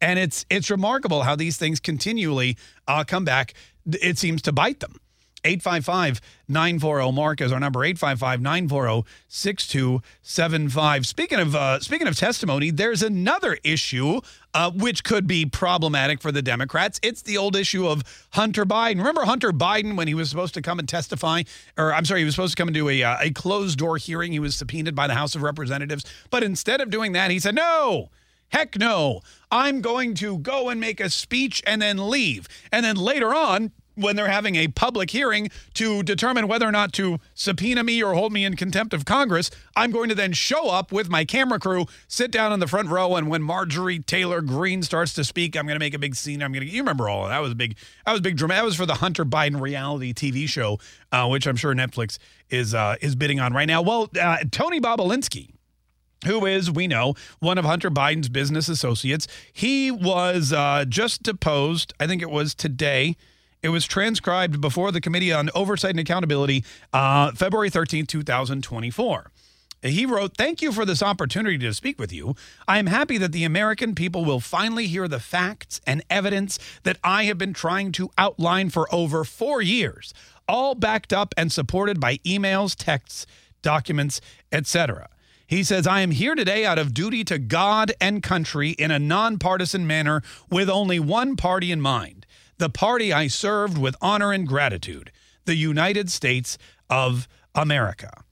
And it's it's remarkable how these things continually uh, come back. It seems to bite them. 855 940 Mark is our number 855 940 6275. Speaking of uh, speaking of testimony, there's another issue uh, which could be problematic for the Democrats. It's the old issue of Hunter Biden. Remember Hunter Biden when he was supposed to come and testify, or I'm sorry, he was supposed to come and do a, uh, a closed door hearing. He was subpoenaed by the House of Representatives. But instead of doing that, he said, no, Heck no. I'm going to go and make a speech and then leave. And then later on, when they're having a public hearing to determine whether or not to subpoena me or hold me in contempt of Congress, I'm going to then show up with my camera crew, sit down in the front row, and when Marjorie Taylor Greene starts to speak, I'm going to make a big scene. I'm going to. You remember all of that? was big. That was big drama. That was for the Hunter Biden reality TV show, uh, which I'm sure Netflix is uh, is bidding on right now. Well, uh, Tony Bobulinski who is, we know, one of Hunter Biden's business associates. He was uh, just deposed, I think it was today. It was transcribed before the Committee on Oversight and Accountability, uh, February 13, 2024. He wrote, Thank you for this opportunity to speak with you. I am happy that the American people will finally hear the facts and evidence that I have been trying to outline for over four years, all backed up and supported by emails, texts, documents, etc. He says, I am here today out of duty to God and country in a nonpartisan manner with only one party in mind the party I served with honor and gratitude, the United States of America.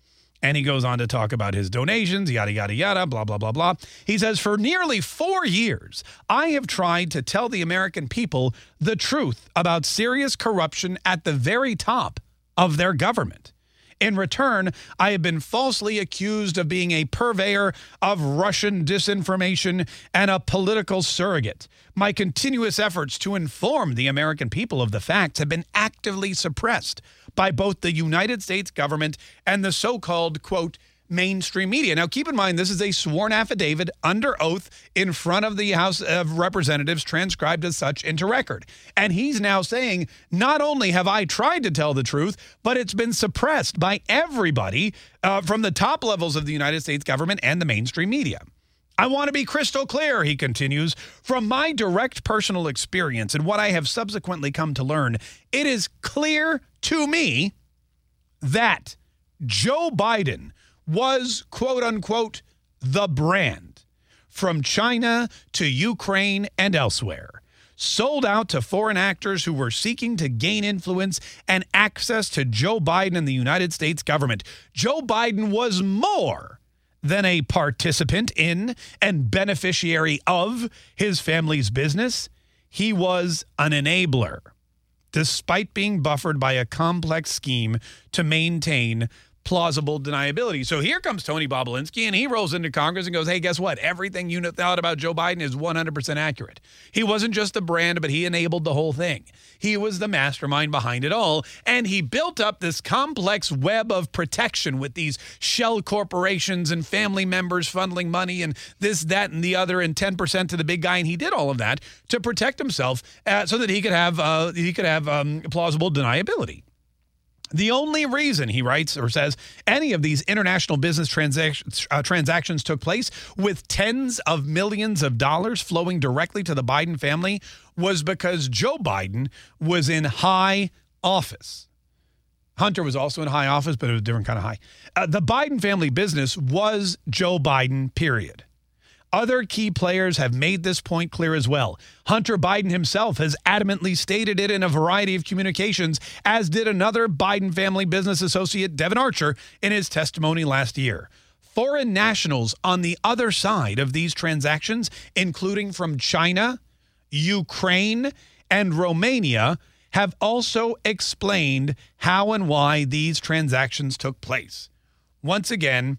And he goes on to talk about his donations, yada, yada, yada, blah, blah, blah, blah. He says, For nearly four years, I have tried to tell the American people the truth about serious corruption at the very top of their government. In return, I have been falsely accused of being a purveyor of Russian disinformation and a political surrogate. My continuous efforts to inform the American people of the facts have been actively suppressed by both the United States government and the so called, quote, mainstream media. Now, keep in mind, this is a sworn affidavit under oath in front of the House of Representatives, transcribed as such into record. And he's now saying, not only have I tried to tell the truth, but it's been suppressed by everybody uh, from the top levels of the United States government and the mainstream media. I want to be crystal clear, he continues. From my direct personal experience and what I have subsequently come to learn, it is clear to me that Joe Biden was quote unquote the brand from China to Ukraine and elsewhere. Sold out to foreign actors who were seeking to gain influence and access to Joe Biden and the United States government. Joe Biden was more than a participant in and beneficiary of his family's business. He was an enabler, despite being buffered by a complex scheme to maintain plausible deniability. So here comes Tony Bobulinski, and he rolls into Congress and goes, hey, guess what? Everything you thought about Joe Biden is 100% accurate. He wasn't just the brand, but he enabled the whole thing. He was the mastermind behind it all, and he built up this complex web of protection with these shell corporations and family members funneling money and this, that, and the other, and 10% to the big guy. And he did all of that to protect himself uh, so that he could have uh, he could have um, plausible deniability. The only reason, he writes or says, any of these international business transactions, uh, transactions took place with tens of millions of dollars flowing directly to the Biden family was because Joe Biden was in high office. Hunter was also in high office, but it was a different kind of high. Uh, the Biden family business was Joe Biden, period. Other key players have made this point clear as well. Hunter Biden himself has adamantly stated it in a variety of communications, as did another Biden family business associate, Devon Archer, in his testimony last year. Foreign nationals on the other side of these transactions, including from China, Ukraine, and Romania, have also explained how and why these transactions took place. Once again,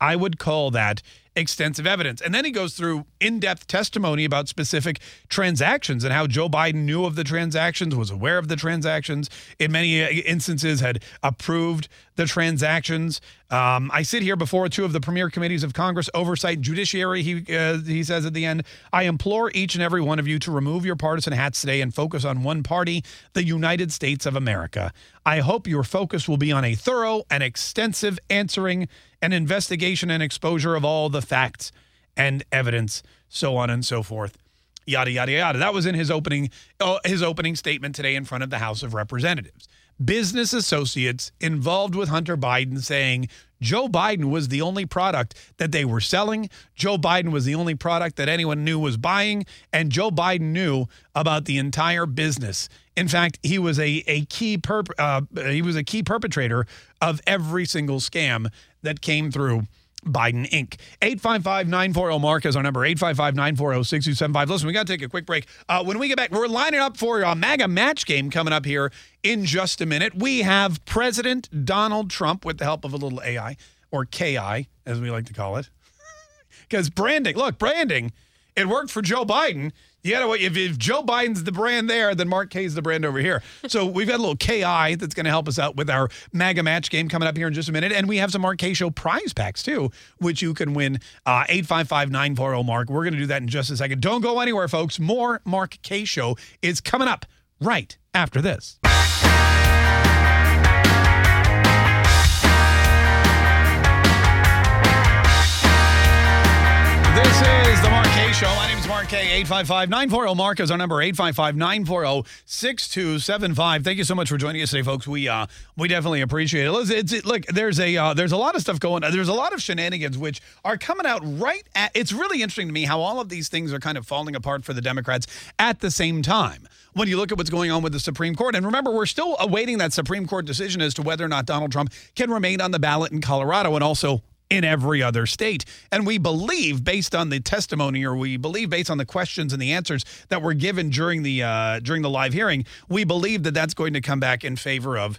I would call that extensive evidence. And then he goes through in depth testimony about specific transactions and how Joe Biden knew of the transactions, was aware of the transactions, in many uh, instances had approved the transactions. Um, I sit here before two of the premier committees of Congress, Oversight and Judiciary. He, uh, he says at the end, I implore each and every one of you to remove your partisan hats today and focus on one party, the United States of America. I hope your focus will be on a thorough and extensive answering and investigation and exposure of all the facts and evidence, so on and so forth. Yada yada yada. That was in his opening uh, his opening statement today in front of the House of Representatives. Business associates involved with Hunter Biden saying Joe Biden was the only product that they were selling. Joe Biden was the only product that anyone knew was buying, and Joe Biden knew about the entire business. In fact, he was a a key perp, uh, he was a key perpetrator of every single scam that came through Biden Inc. 855-940-MARK is our number, 855-940-6275. Listen, we got to take a quick break. Uh, when we get back, we're lining up for a MAGA match game coming up here in just a minute. We have President Donald Trump with the help of a little AI, or KI, as we like to call it. Because branding, look, branding, it worked for Joe Biden. You gotta if, if Joe Biden's the brand there, then Mark Kaye is the brand over here. So we've got a little KI that's going to help us out with our MAGA match game coming up here in just a minute, and we have some Mark Kaye show prize packs too, which you can win. Uh, eight five five nine four zero Mark. We're going to do that in just a second. Don't go anywhere, folks. More Mark Kaye show is coming up right after this. This is the Mark Kaye Show. My name is Mark Kaye. 855-940. Mark is our number, 855-940-6275. Thank you so much for joining us today, folks. We uh we definitely appreciate it. Listen, it's, it, look, there's a uh, there's a lot of stuff going on. There's a lot of shenanigans which are coming out right at it's really interesting to me how all of these things are kind of falling apart for the Democrats at the same time. When you look at what's going on with the Supreme Court, and remember, we're still awaiting that Supreme Court decision as to whether or not Donald Trump can remain on the ballot in Colorado and also in every other state. And we believe, based on the testimony, or we believe based on the questions and the answers that were given during the uh, during the live hearing, we believe that that's going to come back in favor of.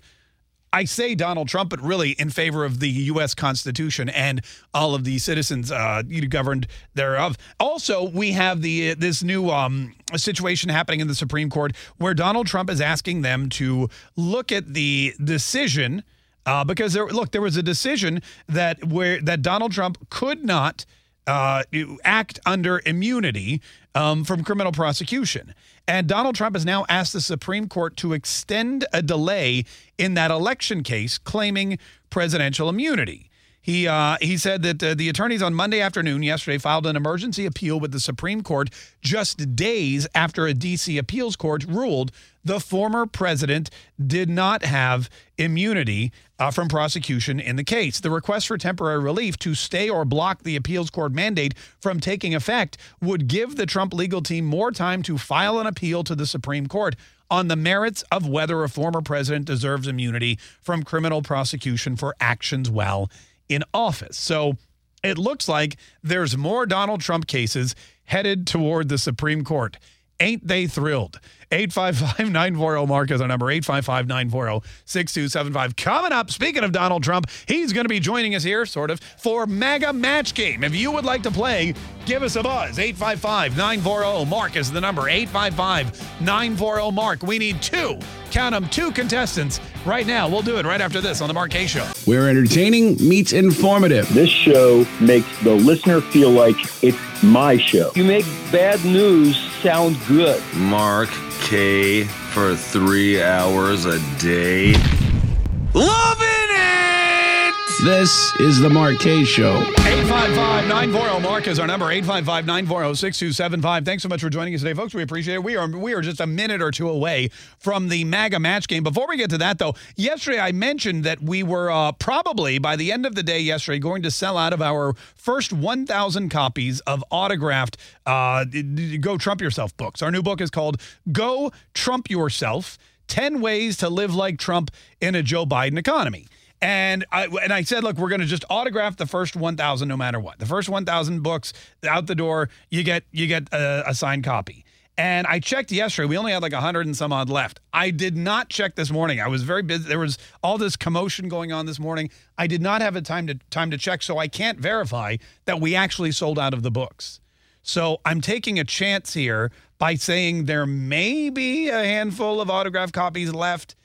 I say Donald Trump, but really in favor of the U.S. Constitution and all of the citizens uh, governed thereof. Also, we have the this new um, situation happening in the Supreme Court where Donald Trump is asking them to look at the decision uh, because there, look, there was a decision that where that Donald Trump could not uh, act under immunity um, from criminal prosecution, and Donald Trump has now asked the Supreme Court to extend a delay in that election case, claiming presidential immunity. He uh, he said that uh, the attorneys on Monday afternoon yesterday filed an emergency appeal with the Supreme Court just days after a D.C. appeals court ruled the former president did not have immunity uh, from prosecution in the case. The request for temporary relief to stay or block the appeals court mandate from taking effect would give the Trump legal team more time to file an appeal to the Supreme Court on the merits of whether a former president deserves immunity from criminal prosecution for actions while in office. So it looks like there's more Donald Trump cases headed toward the Supreme Court. Ain't they thrilled? 855 940 Mark is our number 855 940 6275. Coming up, speaking of Donald Trump, he's going to be joining us here, sort of, for MAGA Match Game. If you would like to play, give us a buzz. 855 940 Mark is the number 855 940 Mark. We need two, count them, two contestants right now. We'll do it right after this on The Mark Kaye Show. We're entertaining meets informative. This show makes the listener feel like it's my show. You make bad news sound good. Mark Kaye for three hours a day. Loving it! This is the Kaye Show. 855 940 Mark is our number 855 940 6275. Thanks so much for joining us today, folks. We appreciate it. We are we are just a minute or two away from the MAGA match game. Before we get to that, though, yesterday I mentioned that we were uh, probably by the end of the day yesterday going to sell out of our first 1,000 copies of autographed uh, Go Trump Yourself books. Our new book is called Go Trump Yourself 10 Ways to Live Like Trump in a Joe Biden Economy. And I and I said, look, we're going to just autograph the first 1,000 no matter what. The first 1,000 books out the door, you get you get a, a signed copy. And I checked yesterday. We only had like 100 and some odd left. I did not check this morning. I was very busy. There was all this commotion going on this morning. I did not have a time to time to check, so I can't verify that we actually sold out of the books. So I'm taking a chance here by saying there may be a handful of autograph copies left.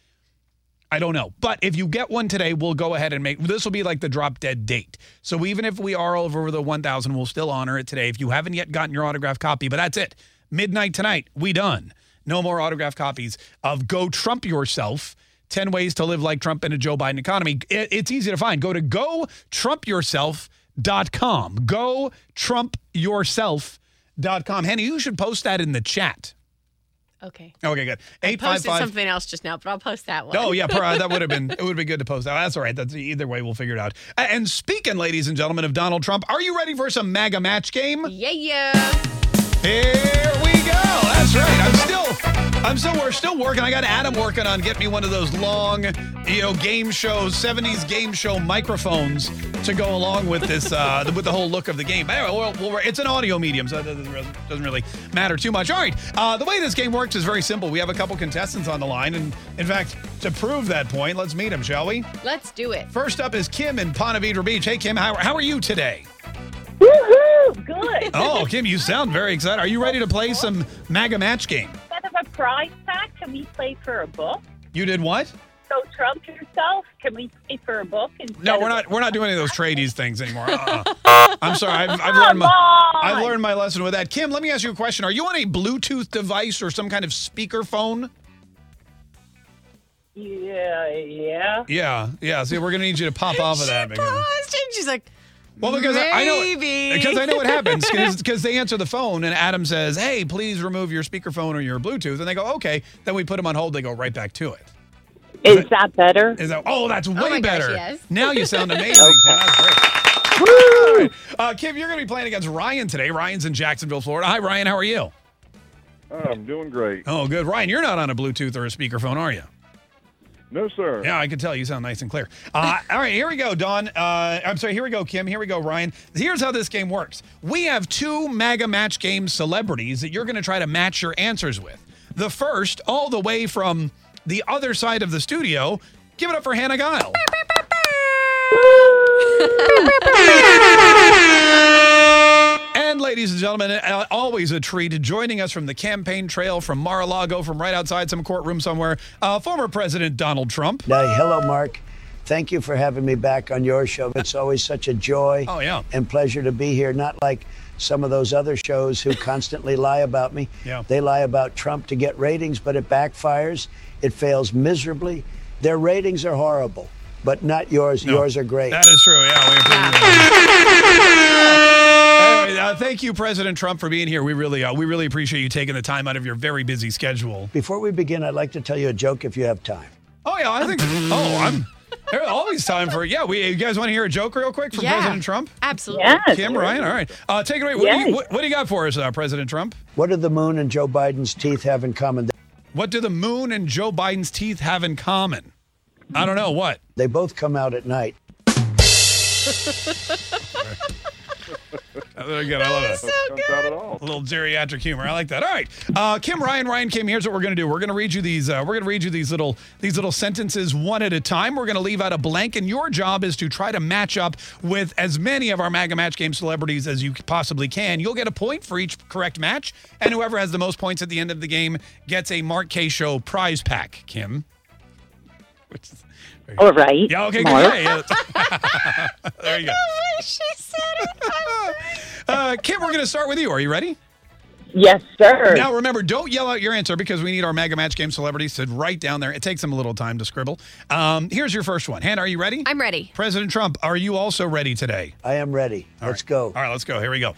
I don't know. But if you get one today, we'll go ahead and make this will be like the drop dead date. So even if we are over the 1000, we'll still honor it today. If you haven't yet gotten your autograph copy, but that's it. Midnight tonight, we done. No more autograph copies of Go Trump Yourself. 10 ways to live like Trump in a Joe Biden economy. It- it's easy to find. Go to gotrumpyourself.com. Go trumpyourself.com. Henny, you should post that in the chat. Okay. Okay, good. I Eight posted something else just now, but I'll post that one. Oh yeah, that would have been it would been good to post. that. That's all right. That's either way, we'll figure it out. And speaking, ladies and gentlemen, of Donald Trump, are you ready for some MAGA match game? Yeah, yeah. Here we go. That's right. I'm still, I'm still, we're still working. I got Adam working on getting me one of those long, you know, game shows, 70s game show microphones to go along with this, uh, with the whole look of the game. But anyway, well, well, it's an audio medium, so it doesn't really, doesn't really matter too much. All right. Uh, the way this game works is very simple. We have a couple contestants on the line, and in fact, to prove that point, let's meet them, shall we? Let's do it. First up is Kim in Ponte Vedra Beach. Hey, Kim, how, how are you today? Woohoo! Good. Oh, Kim, you sound very excited. Are you ready to play some MAGA match game? Prize pack, can we play for a book? You did what? So trump yourself. Can we play for a book? No, we're not. We're not doing any of those tradies things anymore. Uh-uh. I'm sorry. I've, I've learned my. I've learned my lesson with that. Kim, let me ask you a question. Are you on a Bluetooth device or some kind of speaker phone? Yeah, yeah. Yeah, yeah. See, we're gonna need you to pop off of that. because- Paused and she's like, Well, because I know Maybe. because I know what happens because they answer the phone and Adam says, "Hey, please remove your speakerphone or your Bluetooth," and they go, "Okay." Then we put them on hold. They go right back to it. Is that better? Is that? Oh, that's way my gosh, better. yes. Now you sound amazing. Kim. That's great. All right. Uh, Kim, you're going to be playing against Ryan today. Ryan's in Jacksonville, Florida. Hi, Ryan. How are you? I'm doing great. Oh, good. Ryan, you're not on a Bluetooth or a speakerphone, are you? No, sir. Yeah, I can tell you sound nice and clear. Uh, all right, here we go, Don. Uh, I'm sorry, here we go, Kim. Here we go, Ryan. Here's how this game works we have two MAGA match game celebrities that you're going to try to match your answers with. The first, all the way from the other side of the studio, give it up for Hannah Guile. And ladies and gentlemen, uh, always a treat. Joining us from the campaign trail from Mar-a-Lago, from right outside some courtroom somewhere, uh, former President Donald Trump. Hey, hello, Mark. Thank you for having me back on your show. It's always such a joy Oh, yeah. and pleasure to be here. Not like some of those other shows who constantly lie about me. Yeah. They lie about Trump to get ratings, but it backfires. It fails miserably. Their ratings are horrible, but not yours. No, yours are great. That is true. Yeah. We Anyway, uh, thank you, President Trump, for being here. We really, uh, we really appreciate you taking the time out of your very busy schedule. Before we begin, I'd like to tell you a joke if you have time. Oh yeah, I think. oh, I'm. There's always time for yeah. We, you guys want to hear a joke real quick from Yeah. President Trump? Absolutely. Yes. Kim, Ryan, all right. Uh, take it away. What, do you, what, what do you got for us, uh, President Trump? What do the moon and Joe Biden's teeth have in common? What do the moon and Joe Biden's teeth have in common? I don't know what. They both come out at night. Very good. I love it. Comes out at all. A little geriatric humor. I like that. All right, uh, Kim, Ryan, Ryan, Kim. Here's what we're gonna do. We're gonna read you these. Uh, we're gonna read you these little these little sentences one at a time. We're gonna leave out a blank, and your job is to try to match up with as many of our MAGA Match Game celebrities as you possibly can. You'll get a point for each correct match, and whoever has the most points at the end of the game gets a Mark Kaye Show prize pack. Kim. Which is very All right. Yeah. Okay. Good. Yeah, yeah. there you go. she said it. Uh, Kim, we're gonna start with you. Are you ready? Yes, sir. Now, remember, don't yell out your answer because we need our MAGA Match Game celebrities to write down there. It takes them a little time to scribble. Um, here's your first one. Hannah, are you ready? I'm ready. President Trump, are you also ready today? I am ready. Let's go. All right, let's go. Here we go.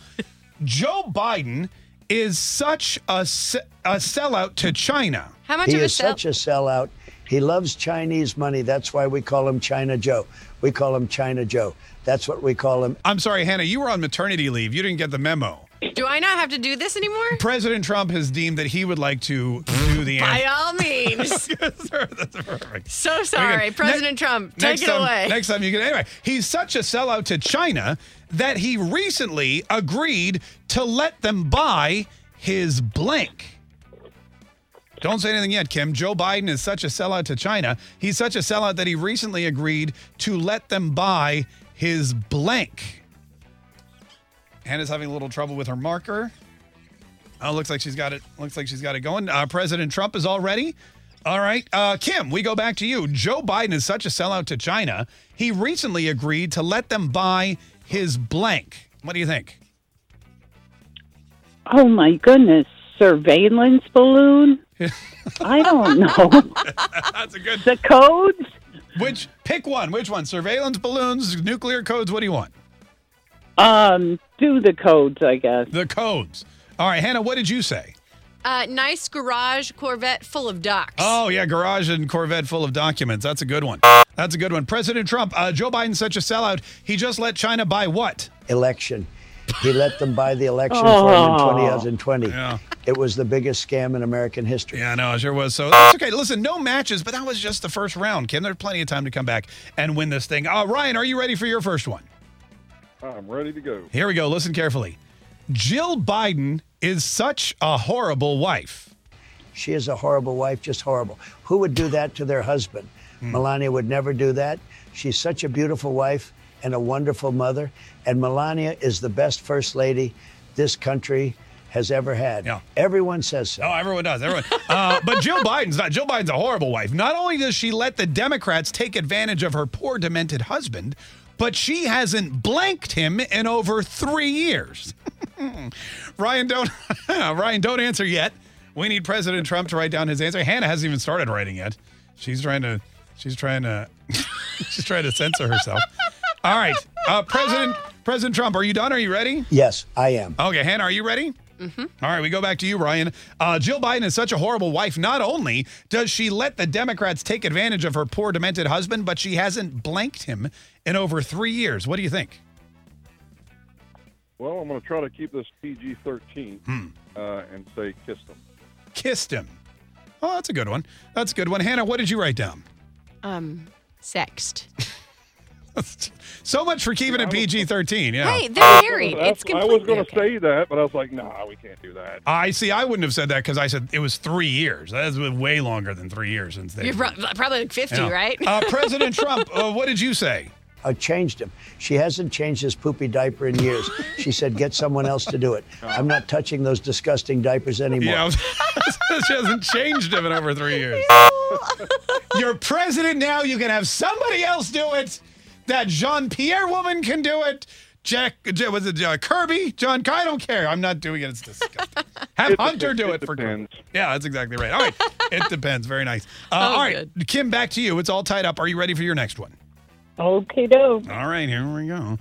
Joe Biden is such a, se- a sellout to China. How much he of a is sell? such a sellout. He loves Chinese money. That's why we call him China Joe. We call him China Joe. That's what we call him. I'm sorry, Hannah, you were on maternity leave. You didn't get the memo. Do I not have to do this anymore? President Trump has deemed that he would like to do the By answer. all means. That's perfect. So sorry, Next- President Trump. Take next it time, away. Next time you can. Anyway, he's such a sellout to China that he recently agreed to let them buy his blank. Don't say anything yet, Kim. Joe Biden is such a sellout to China. He's such a sellout that he recently agreed to let them buy his blank. Hannah's having a little trouble with her marker. Oh, looks like she's got it. Looks like she's got it going. Uh, President Trump is all ready. All right, uh, Kim, we go back to you. Joe Biden is such a sellout to China. He recently agreed to let them buy his blank. What do you think? Oh my goodness, surveillance balloon? I don't know. That's a good. The codes? Which pick one? Which one? Surveillance balloons, nuclear codes. What do you want? Um, do the codes, I guess. The codes. All right, Hannah, what did you say? Uh, nice garage Corvette full of docs. Oh yeah, garage and Corvette full of documents. That's a good one. That's a good one. President Trump, uh, Joe Biden's such a sellout. He just let China buy what? Election. He let them buy the election for him in Oh. 2020. Yeah. It was the biggest scam in American history. Yeah, I know, it sure was. So that's okay. Listen, no matches, but that was just the first round, Kim. There's plenty of time to come back and win this thing. Uh, Ryan, are you ready for your first one? I'm ready to go. Here we go. Listen carefully. Jill Biden is such a horrible wife. She is a horrible wife, just horrible. Who would do that to their husband? Hmm. Melania would never do that. She's such a beautiful wife and a wonderful mother. And Melania is the best first lady this country has ever had. Yeah. Everyone says so. Oh, everyone does. Everyone. Uh, but Jill Biden's not. Jill Biden's a horrible wife. Not only does she let the Democrats take advantage of her poor, demented husband, but she hasn't blanked him in over three years. Ryan, don't Ryan, don't answer yet. We need President Trump to write down his answer. Hannah hasn't even started writing yet. She's trying to. She's trying to. she's trying to censor herself. All right, uh, President President Trump, are you done? Are you ready? Yes, I am. Okay, Hannah, are you ready? Mm-hmm. All right, we go back to you, Ryan. Uh, Jill Biden is such a horrible wife. Not only does she let the Democrats take advantage of her poor, demented husband, but she hasn't blanked him in over three years. What do you think? Well, I'm going to try to keep this PG 13 Hmm. uh, and say kissed him. Kissed him. Oh, that's a good one. That's a good one. Hannah, what did you write down? Um, sexed. So much for keeping it PG 13. Yeah. Hey, they're married. It's I was completely going okay. to say that, but I was like, nah, we can't do that. I see. I wouldn't have said that because I said it was three years. That's way longer than three years since they. You're pro- probably like 50, Yeah. right? Uh, President Trump, uh, what did you say? I changed him. She hasn't changed his poopy diaper in years. She said, get someone else to do it. I'm not touching those disgusting diapers anymore. Yeah, she hasn't changed him in over three years. You're president now. You can have somebody else do it. That Jean Pierre woman can do it. Jack, J- was it uh, Kirby? John, I don't care. I'm not doing it. It's disgusting. Have It Hunter depends. do It it for depends. Yeah, that's exactly right. All right. it depends. Very nice. Uh, That was all right. Kim, back to you. It's all tied up. Are you ready for your next one? Okay, doke. All right, here we go.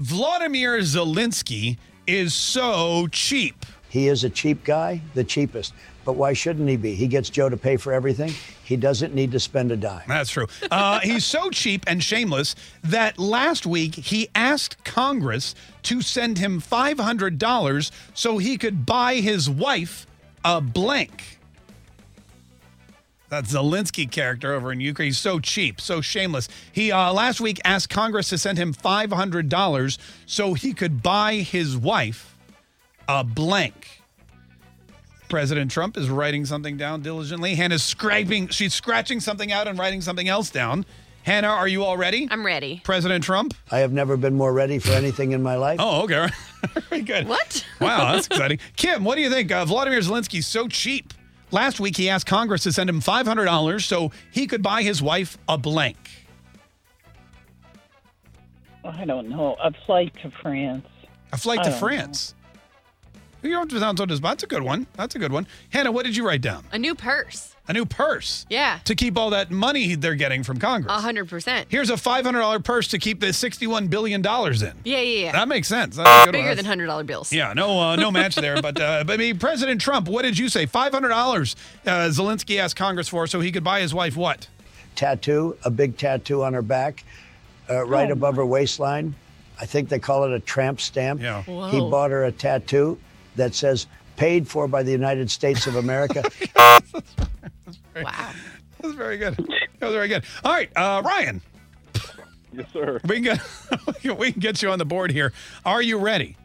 Vladimir Zelensky is so cheap. He is a cheap guy, the cheapest. But why shouldn't he be? He gets Joe to pay for everything. He doesn't need to spend a dime. That's true. Uh, he's so cheap and shameless that last week he asked Congress to send him $500 so he could buy his wife a blank. That Zelensky character over in Ukraine. He's so cheap, so shameless. He uh, last week asked Congress to send him $500 so he could buy his wife a blank. President Trump is writing something down diligently. Hannah's scraping, she's scratching something out and writing something else down. Hannah, are you all ready? I'm ready. President Trump? I have never been more ready for anything in my life. Oh, okay. Very good. What? Wow, that's exciting. Kim, what do you think? Uh, Vladimir Zelensky's so cheap. Last week, he asked Congress to send him $500 so he could buy his wife a blank. I don't know. A flight to France. A flight I to France. You don't have to sound That's a good one. That's a good one. Hannah, what did you write down? A new purse. A new purse. Yeah. To keep all that money they're getting from Congress. A hundred percent. Here's a $500 purse to keep the $61 billion in. Yeah, yeah, yeah. That makes sense. That's a good Bigger one. than hundred dollar bills. Yeah, no, uh, no match there. But, uh, but I mean, President Trump, what did you say? Five hundred dollars. Uh, Zelensky asked Congress for so he could buy his wife what? Tattoo, a big tattoo on her back, uh, right Oh, above her waistline. I think they call it a tramp stamp. Yeah. He Whoa. bought her a tattoo that says, paid for by the United States of America. Wow, that's very good. That was very good. All right, uh, Ryan, Yes, sir. we can get we can get you on the board here. Are you ready?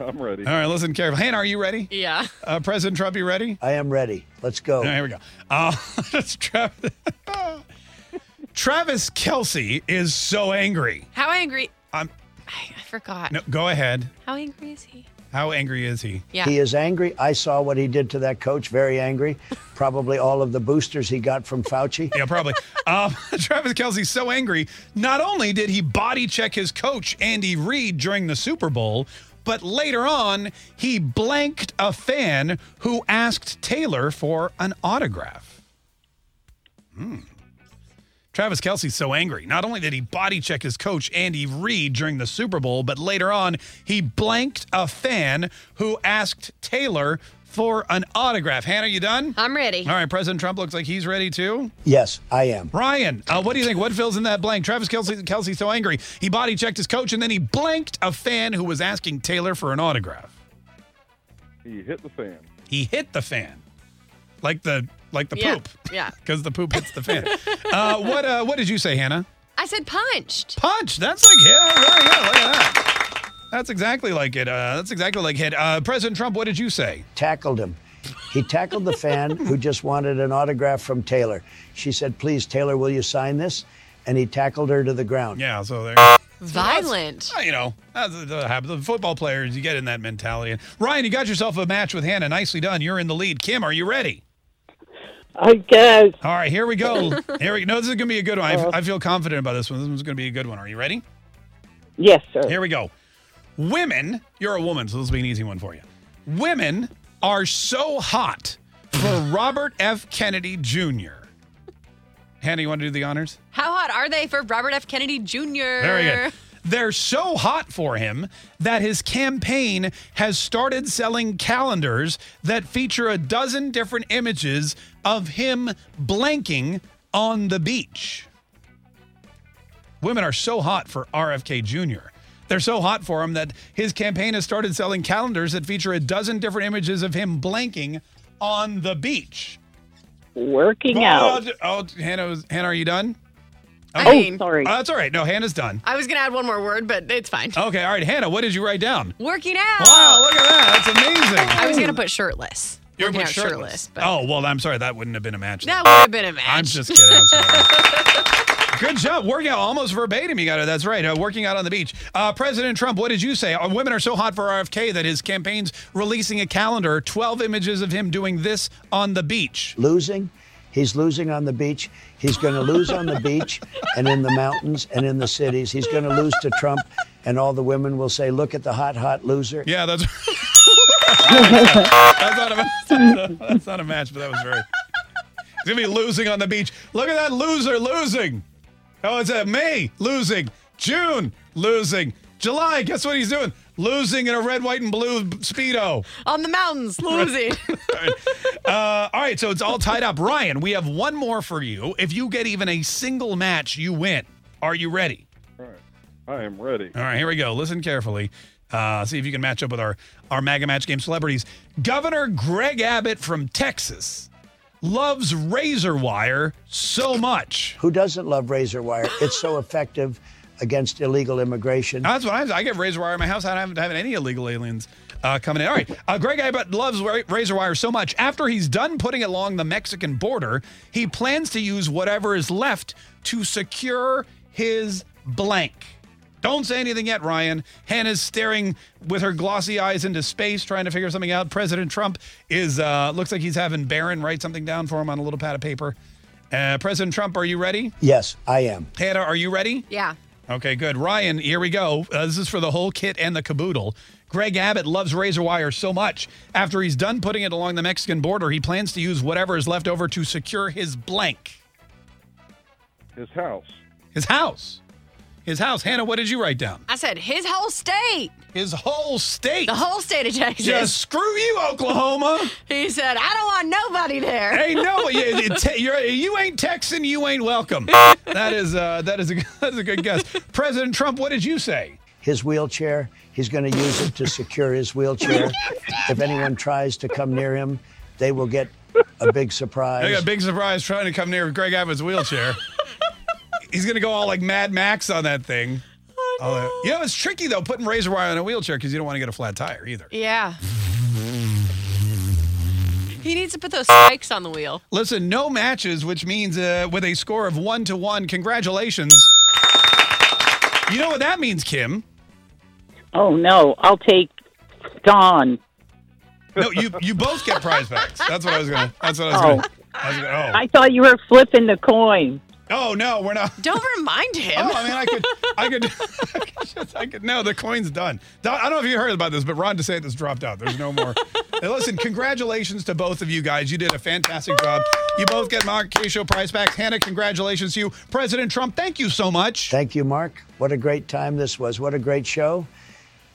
I'm ready. All right, listen carefully. Hannah, are you ready? Yeah. Uh, President Trump, you ready? I am ready. Let's go. All right, here we go. Uh, that's Travis. Travis Kelce is so angry. How angry? I'm. I, I forgot. No, go ahead. How angry is he? How angry is he? Yeah. He is angry. I saw what he did to that coach. Very angry. Probably all of the boosters he got from Fauci. Yeah, probably. um, Travis Kelce's so angry. Not only did he body check his coach, Andy Reid, during the Super Bowl, but later on, he blanked a fan who asked Taylor for an autograph. Hmm. Travis Kelce's so angry. Not only did he body check his coach, Andy Reid, during the Super Bowl, but later on, he blanked a fan who asked Taylor for an autograph. Hannah, are you done? I'm ready. All right, President Trump looks like he's ready too. Yes, I am. Ryan, uh, what do you think? What fills in that blank? Travis Kelce, Kelce's so angry. He body checked his coach and then he blanked a fan who was asking Taylor for an autograph. He hit the fan. He hit the fan. Like the like the Yeah, poop. yeah. Because the poop hits the fan. uh, what uh, what did you say, Hannah? I said punched. Punch. That's like hit. Oh, very good. Look at that. That's exactly like it. Uh, that's exactly like hit. Uh, President Trump, what did you say? Tackled him. He tackled the fan who just wanted an autograph from Taylor. She said, Please, Taylor, will you sign this? And he tackled her to the ground. Yeah, so there. Violent. Uh, you know, that's the, the habit. The football players, you get in that mentality. And Ryan, you got yourself a match with Hannah. Nicely done. You're in the lead. Kim, are you ready? I guess. All right, here we go. Here we go. No, this is going to be a good one. I, uh-huh. I feel confident about this one. This one's going to be a good one. Are you ready? Yes, sir. Here we go. Women, you're a woman, so this will be an easy one for you. Women are so hot for Robert F. Kennedy Jr. Hannah, you want to do the honors? How hot are they for Robert F. Kennedy Jr.? Very good. They're so hot for him that his campaign has started selling calendars that feature a dozen different images of him blanking on the beach. Women are so hot for RFK Jr. They're so hot for him that his campaign has started selling calendars that feature a dozen different images of him blanking on the beach. Working Oh, out. Oh, Hannah, Hannah, are you done? I mean, sorry. Oh, that's all right. No, Hannah's done. I was going to add one more word, but it's fine. Okay, all right, Hannah, what did you write down? Working out. Wow, look at that. That's amazing. I was going to put shirtless. You're Working put out shirtless. but Oh, well, I'm sorry. That wouldn't have been a match. that would have been a match. I'm just kidding. I'm sorry. Good job. Working out almost verbatim. You got it. That's right. Uh, working out on the beach. Uh, President Trump, what did you say? Uh, women are so hot for RFK that his campaign's releasing a calendar, 12 images of him doing this on the beach. Losing. He's losing on the beach. He's going to lose on the beach and in the mountains and in the cities. He's going to lose to Trump, and all the women will say, Look at the hot, hot loser. Yeah, that's. that's, not a, that's, a, that's not a match, but that was very. He's gonna be losing on the beach. Look at that loser losing. Oh, it's a May losing, June losing, July. Guess what he's doing? Losing in a red, white, and blue speedo. On the mountains, losing. Uh, all right, so it's all tied up. Ryan, we have one more for you. If you get even a single match, you win. Are you ready? All right. I am ready. All right, here we go. Listen carefully. Uh, see if you can match up with our, our MAGA Match Game celebrities. Governor Greg Abbott from Texas loves razor wire so much. Who doesn't love razor wire? It's so effective against illegal immigration. That's what I, I get razor wire in my house. I haven't having any illegal aliens uh, coming in. All right, uh, Greg Abbott loves razor wire so much. After he's done putting it along the Mexican border, he plans to use whatever is left to secure his blank. Don't say anything yet, Ryan. Hannah's staring with her glossy eyes into space, trying to figure something out. President Trump is uh, looks like he's having Barron write something down for him on a little pad of paper. Uh, President Trump, are you ready? Yes, I am. Hannah, are you ready? yeah. Okay, good. Ryan, here we go. Uh, this is for the whole kit and the caboodle. Greg Abbott loves razor wire so much. After he's done putting it along the Mexican border, he plans to use whatever is left over to secure his blank. His house. His house. His house. Hannah, what did you write down? I said his whole state. His whole state. The whole state of Texas. Just screw you, Oklahoma. He said, I don't want nobody there. hey, no, you, you, te- you're, you ain't Texan. You ain't welcome. That is uh, that is a that's a good guess. President Trump, what did you say? His wheelchair, he's going to use it to secure his wheelchair. if anyone tries to come near him, they will get a big surprise. I got a big surprise trying to come near Greg Abbott's wheelchair. He's gonna go all like Mad Max on that thing. Oh, no. You know, it's tricky though putting razor wire on a wheelchair because you don't want to get a flat tire either. Yeah. He needs to put those spikes on the wheel. Listen, no matches, which means uh, with a score of one to one. Congratulations. You know what that means, Kim? Oh no, I'll take Dawn. No, you you both get prize packs. That's what I was gonna. That's what I was Oh. gonna. I was gonna oh. I thought you were flipping the coin. Oh no, we're not. Don't remind him. Oh, I mean, I could, I could, I could, just, I could. No, the coin's done. I don't know if you heard about this, but Ron DeSantis dropped out. There's no more. Hey, listen, congratulations to both of you guys. You did a fantastic job. You both get Mark Kaye Show prize packs. Hannah, congratulations to you. President Trump, thank you so much. Thank you, Mark. What a great time this was. What a great show.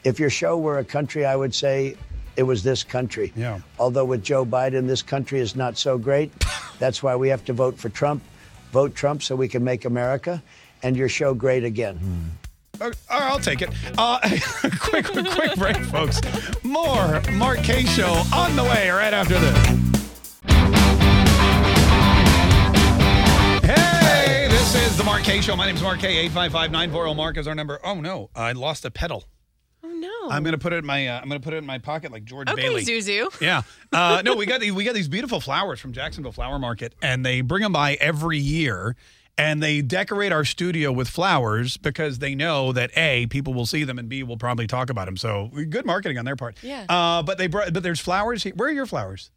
If your show were a country, I would say it was this country. Yeah. Although with Joe Biden, this country is not so great. That's why we have to vote for Trump. Vote Trump so we can make America and your show great again. Uh, all right, I'll take it. Uh, quick, quick break, folks. More Mark Kaye Show on the way right after this. Hey, this is the Mark Kaye Show. My name is Mark Kaye. 855 940 Mark is our number. Oh no, I lost a pedal. Oh no. I'm gonna put it in my. Uh, I'm gonna put it in my pocket like George Okay, Bailey. Zuzu. Yeah. Uh, no, we got the, we got these beautiful flowers from Jacksonville Flower Market, and they bring them by every year, and they decorate our studio with flowers because they know that a people will see them and b will probably talk about them. So good marketing on their part. Yeah. Uh, but they brought, but there's flowers. Here. Where are your flowers?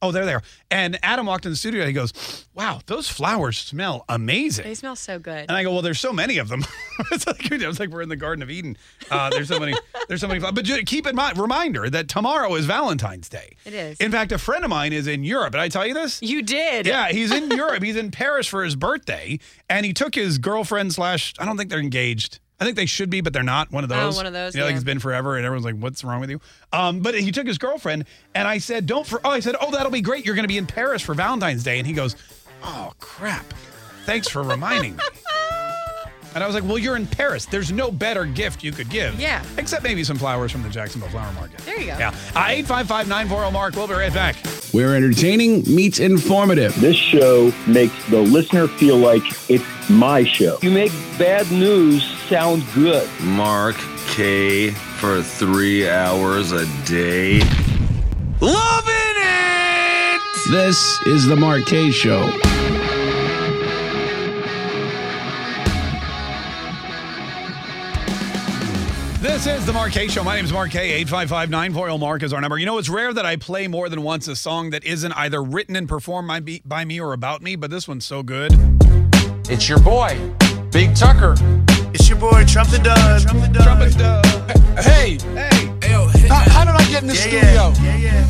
Oh, there they are. And Adam walked in the studio. and He goes, "Wow, those flowers smell amazing." They smell so good. And I go, well, there's so many of them. it's like it's like we're in the Garden of Eden. Uh, there's so many. There's so many. But keep in mind, reminder that tomorrow is Valentine's Day. It is. In fact, a friend of mine is in Europe. Did I tell you this? You did. Yeah, he's in Europe. He's in Paris for his birthday, and he took his girlfriend slash. I don't think they're engaged. I think they should be, but they're not. One of Oh, those. one of those, You know, like it's been forever, and everyone's like, "What's wrong with you?" Um, but he took his girlfriend, and I said, "Don't." For oh, I said, "Oh, that'll be great. You're going to be in Paris for Valentine's Day," and he goes, "Oh crap! Thanks for reminding me." And I was like, "Well, you're in Paris. There's no better gift you could give. Yeah. Except maybe some flowers from the Jacksonville Flower Market. There you go. Yeah. Uh, Eight five five nine four zero Mark. We'll be right back. Where entertaining meets informative. This show makes the listener feel like it's my show. You make bad news sound good. Mark Kaye for three hours a day. Loving it! This is the Mark Kaye Show. This is the Mark Show. My name is Mark Kaye. 855 940 Mark is our number. You know, it's rare that I play more than once a song that isn't either written and performed by me, by me or about me, but this one's so good. It's your boy, Big Tucker. It's your boy Trump the Dud. Trump the Dud. Trumpet Dub. Hey, Hey. how, how did I get in the Yeah, studio? yeah, yeah,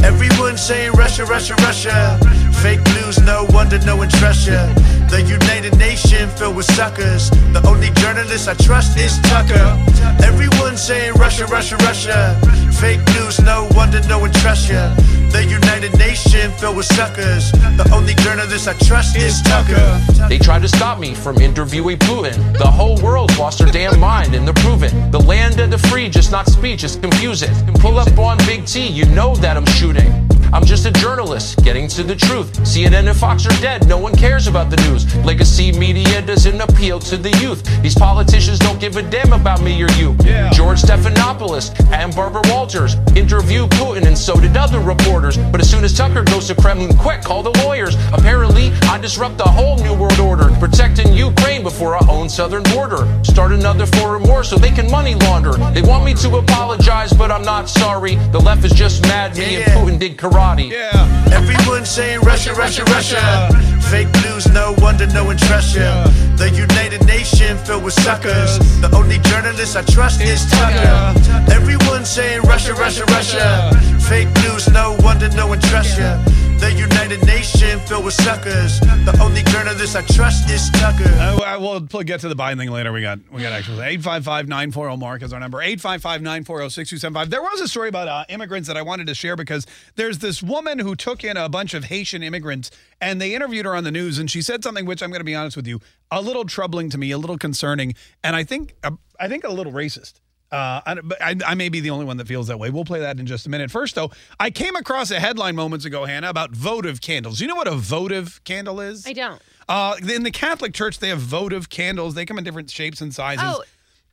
yeah. Everyone saying Russia, Russia, Russia. Fake news, no wonder no one trusts ya. The United Nation filled with suckers. The only journalist I trust is Tucker. Everyone saying Russia, Russia, Russia. Fake news, no wonder no one trusts ya. The United Nation filled with suckers. The only journalist I trust is Tucker. They tried to stop me from interviewing Putin. The whole world lost their damn mind and they're proving. The land of the free, just not speech, is confusing. Pull up on Big T, you know that I'm shooting. I'm just a journalist, getting to the truth. CNN and Fox are dead, no one cares about the news. Legacy media doesn't appeal to the youth. These politicians don't give a damn about me or you. Yeah. George Stephanopoulos and Barbara Walters interviewed Putin and so did other reporters. But as soon as Tucker goes to Kremlin, quick, call the lawyers. Apparently, I disrupt the whole new world order, protecting Ukraine before our own southern border. Start another foreign war so they can money launder. They want me to apologize, but I'm not sorry. The left is just mad me and Putin did karate. Yeah. Everyone saying Russia, Russia, Russia. Fake news, no wonder no one trusts ya. The United Nation filled with suckers. The only journalist I trust is Tucker. Everyone saying Russia, Russia, Russia. Fake news, no wonder no one trusts ya. The United Nation filled with suckers. The only journalist I trust is Tucker. Uh, I will get to the Biden thing later. We got we got actually 855 940 Mark is our number. 855 940 6275. There was a story about uh, immigrants that I wanted to share because there's this woman who took in a bunch of Haitian immigrants and they interviewed her on the news and she said something which I'm going to be honest with you, a little troubling to me, a little concerning, and I think uh, I think a little racist. Uh, I, I, I may be the only one that feels that way. We'll play that in just a minute. First, though, I came across a headline moments ago, Hannah, about votive candles. You know what a votive candle is? I don't. Uh, in the Catholic Church, they have votive candles. They come in different shapes and sizes. Oh,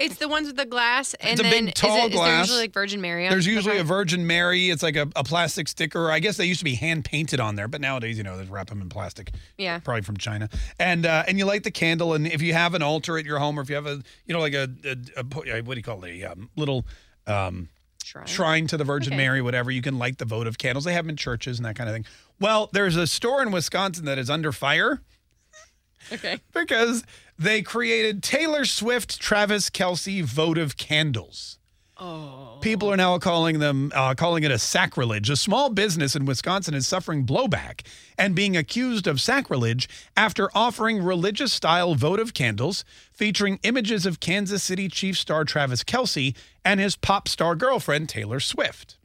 It's the ones with the glass, and a then big, tall is, it, is there glass. usually like Virgin Mary? on There's the usually a front? Virgin Mary. It's like a, a plastic sticker. I guess they used to be hand painted on there, but nowadays, you know, they wrap them in plastic. Yeah. Probably from China. And uh, and you light the candle, and if you have an altar at your home, or if you have a, you know, like a, a, a what do you call it, a um, little um, shrine. to the Virgin Okay. Mary, whatever, you can light the votive candles. They have them in churches and that kind of thing. Well, there's a store in Wisconsin that is under fire Okay. because they created Taylor Swift, Travis Kelce votive candles. Oh. People are now calling them uh, calling it a sacrilege. A small business in Wisconsin is suffering blowback and being accused of sacrilege after offering religious style votive candles featuring images of Kansas City Chief star Travis Kelce and his pop star girlfriend Taylor Swift.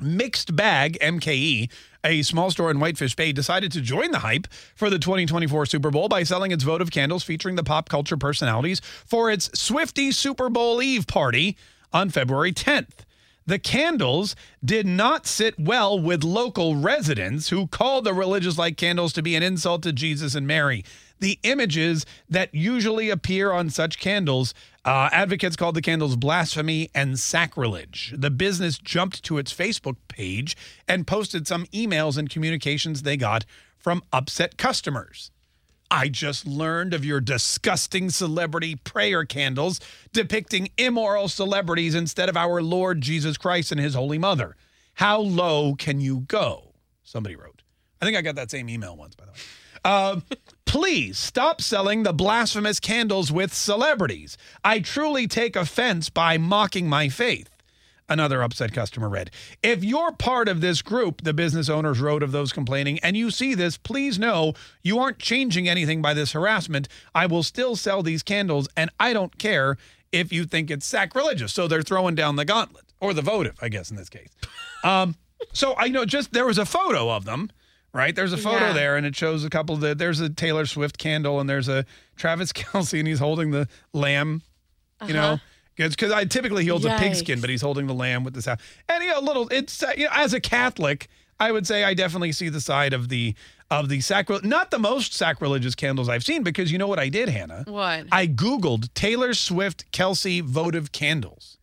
Mixed Bag MKE, a small store in Whitefish Bay, decided to join the hype for the 2024 Super Bowl by selling its votive candles featuring the pop culture personalities for its Swifty Super Bowl Eve party on February 10th. The candles did not sit well with local residents who called the religious like candles to be an insult to Jesus and Mary. The images that usually appear on such candles, uh, advocates called the candles blasphemy and sacrilege. The business jumped to its Facebook page and posted some emails and communications they got from upset customers. I just learned of your disgusting celebrity prayer candles depicting immoral celebrities instead of our Lord Jesus Christ and his Holy Mother. How low can you go? Somebody wrote. I think I got that same email once, by the way. Um, please stop selling the blasphemous candles with celebrities. I truly take offense by mocking my faith. Another upset customer read. If you're part of this group, the business owners wrote of those complaining, and you see this, please know you aren't changing anything by this harassment. I will still sell these candles, and I don't care if you think it's sacrilegious. So they're throwing down the gauntlet, or the votive, I guess, in this case. Um, so I know just there was a photo of them, right? There's a photo Yeah. there, and it shows a couple of the, there's a Taylor Swift candle, and there's a Travis Kelce, and he's holding the lamb, you know. Uh-huh. Because I typically he holds a pigskin, Yikes. but he's holding the lamb with the sound. And you know, a little. It's uh, you know, as a Catholic, I would say I definitely see the side of the of the sacri- not the most sacrilegious candles I've seen because you know what I did, Hannah. What? I googled Taylor Swift Kelce votive candles,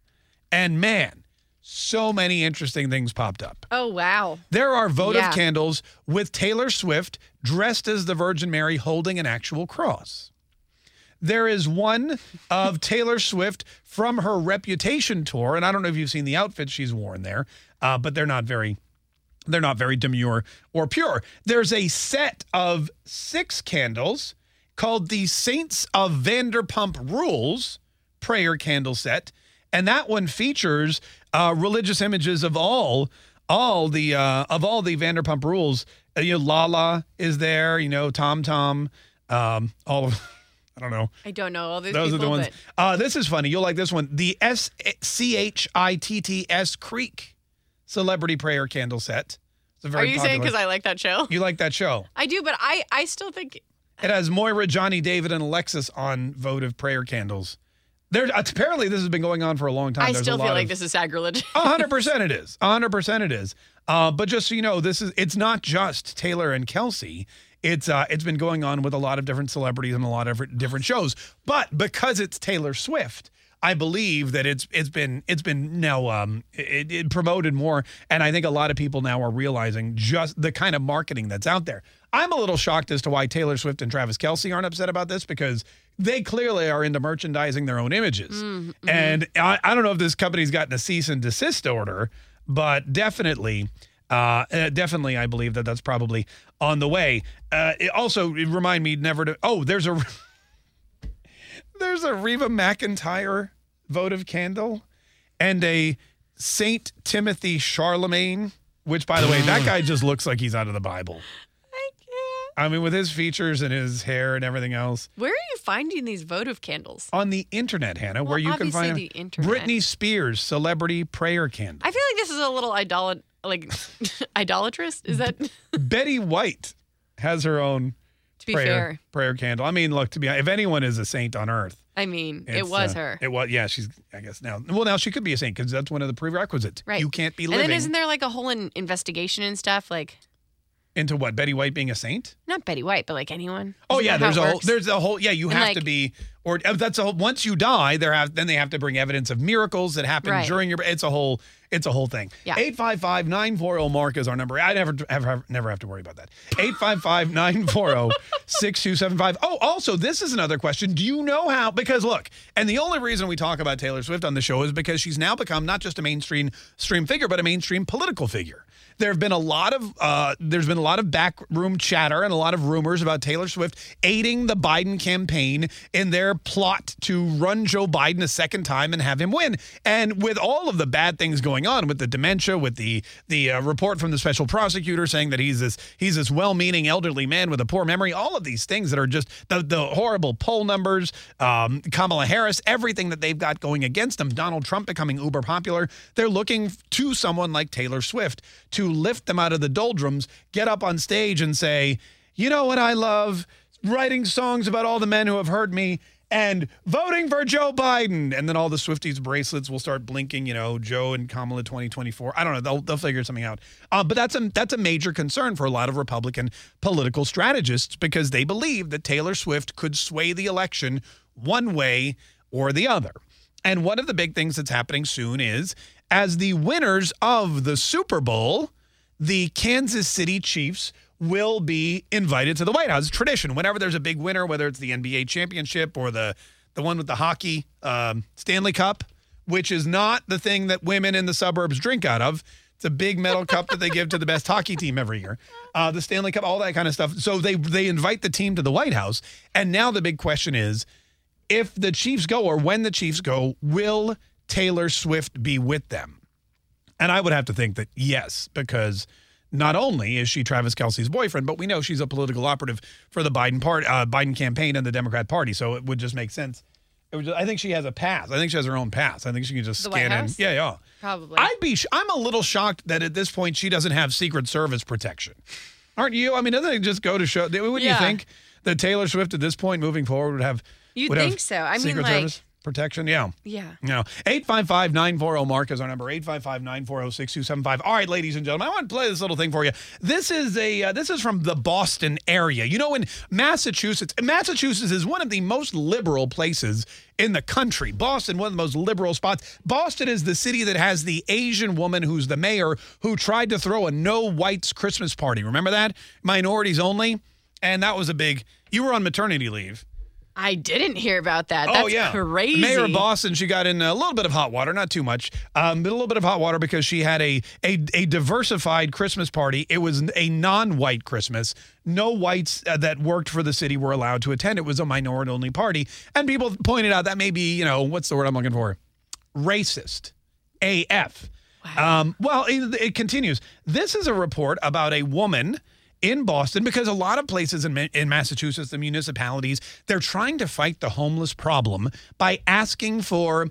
and man, so many interesting things popped up. Oh wow. There are votive Yeah. candles with Taylor Swift dressed as the Virgin Mary holding an actual cross. There is one of Taylor Swift from her Reputation tour, and I don't know if you've seen the outfits she's worn there, uh, but they're not very, they're not very demure or pure. There's a set of six candles called the Saints of Vanderpump Rules prayer candle set, and that one features uh, religious images of all all the uh, of all the Vanderpump Rules. Uh, you know, Lala is there. You know, Tom Tom. Um, all of I don't know. I don't know all these Those people, are the ones. but Uh, this is funny. You'll like this one. The S C H I T T S Creek Celebrity Prayer Candle Set. It's a are very you saying because I like that show? you like that show? I do, but I I still think It has Moira, Johnny, David, and Alexis on votive prayer candles. There, apparently, this has been going on for a long time. I There's still feel like of- this is sacrilege. Hundred percent it is. Hundred percent it is. Uh, but just so you know, this is it's not just Taylor and Kelce. It's uh, it's been going on with a lot of different celebrities and a lot of different shows. But because it's Taylor Swift, I believe that it's it's been it's been now um it, it promoted more, and I think a lot of people now are realizing just the kind of marketing that's out there. I'm a little shocked as to why Taylor Swift and Travis Kelce aren't upset about this because they clearly are into merchandising their own images. Mm-hmm. And I, I don't know if this company's gotten a cease and desist order, but definitely, uh, uh, definitely, I believe that that's probably on the way. Uh, it also it remind me never to. Oh, there's a there's a Reba McEntire votive candle and a Saint Timothy Chalamet, which, by the way, that guy just looks like he's out of the Bible. I can't. I mean, with his features and his hair and everything else. Where are you finding these votive candles? On the internet, Hannah, Well, where you can find the internet. Britney Spears celebrity prayer candle. I feel like this is a little idolat like idolatrous. Is that Betty White has her own prayer, fair? prayer candle. I mean, look, to be if anyone is a saint on earth, I mean, it was uh, her. It was, yeah. She's, I guess now. Well, now she could be a saint because that's one of the prerequisites. Right. You can't be living. And then isn't there like a whole in- investigation and stuff? Like into what Betty White being a saint. not Betty White, but like anyone. Oh Isn't yeah, there's a whole, there's a whole yeah. You And, have like- to be or uh, that's a whole, once you die, there have then they have to bring evidence of miracles that happened Right. during your. It's a whole. It's a whole thing. Yeah. 855 940 Mark is our number. I never, ever, never have to worry about that. 855 940 6275. Oh, also, this is another question. Do you know how? Because look, and the only reason we talk about Taylor Swift on the show is because she's now become not just a mainstream stream figure, but a mainstream political figure. There have been a lot of uh, there's been a lot of backroom chatter and a lot of rumors about Taylor Swift aiding the Biden campaign in their plot to run Joe Biden a second time and have him win. And with all of the bad things going on with the dementia, with the the uh, report from the special prosecutor saying that he's this he's this well-meaning elderly man with a poor memory, all of these things that are just the the horrible poll numbers, um, Kamala Harris, everything that they've got going against them, Donald Trump becoming uber popular, they're looking to someone like Taylor Swift to lift them out of the doldrums, get up on stage and say, you know what I love? Writing songs about all the men who have hurt me and voting for Joe Biden. And then all the Swifties bracelets will start blinking, you know, Joe and Kamala 2024. I don't know. They'll, they'll figure something out. Uh, but that's a, that's a major concern for a lot of Republican political strategists because they believe that Taylor Swift could sway the election one way or the other. And one of the big things that's happening soon is as the winners of the Super Bowl, the Kansas City Chiefs will be invited to the White House. Tradition. Whenever there's a big winner, whether it's the NBA championship or the the one with the hockey um, Stanley Cup, which is not the thing that women in the suburbs drink out of. It's a big metal cup that they give to the best hockey team every year. Uh, the Stanley Cup, all that kind of stuff. So they they invite the team to the White House, and now the big question is, if the Chiefs go or when the Chiefs go, will Taylor Swift be with them? And I would have to think that yes, because not only is she Travis Kelce's boyfriend, but we know she's a political operative for the Biden part, uh, Biden campaign and the Democrat Party. So it would just make sense. It would just, I think she has a pass. I think she has her own pass. I think she can just The scan in. Yeah, yeah. Probably. I'd be. sh- I'm a little shocked that at this point she doesn't have Secret Service protection. Aren't you? I mean, doesn't it just go to show? Wouldn't Yeah. you think that Taylor Swift at this point, moving forward, would have? You'd would have think so. I mean, Secret like- Service protection. Yeah. Yeah. No. 855 940 Mark is our number. 855 940 6275. All right, ladies and gentlemen, I want to play this little thing for you. This is a uh, this is from the Boston area. You know, in Massachusetts, Massachusetts is one of the most liberal places in the country. Boston, one of the most liberal spots. Boston is the city that has the Asian woman who's the mayor who tried to throw a no whites Christmas party. Remember that? Minorities only. And that was a big, you were on maternity leave. I didn't hear about that. That's oh yeah, crazy. Mayor of Boston, she got in a little bit of hot water, not too much, um, but a little bit of hot water because she had a a, a diversified Christmas party. It was a non-white Christmas. No whites uh, that worked for the city were allowed to attend. It was a minority-only party, and people pointed out that may be, you know, what's the word I'm looking for? Racist. AF. Um, well, it, it continues. This is a report about a woman in Boston because a lot of places in, in Massachusetts, the municipalities, they're trying to fight the homeless problem by asking for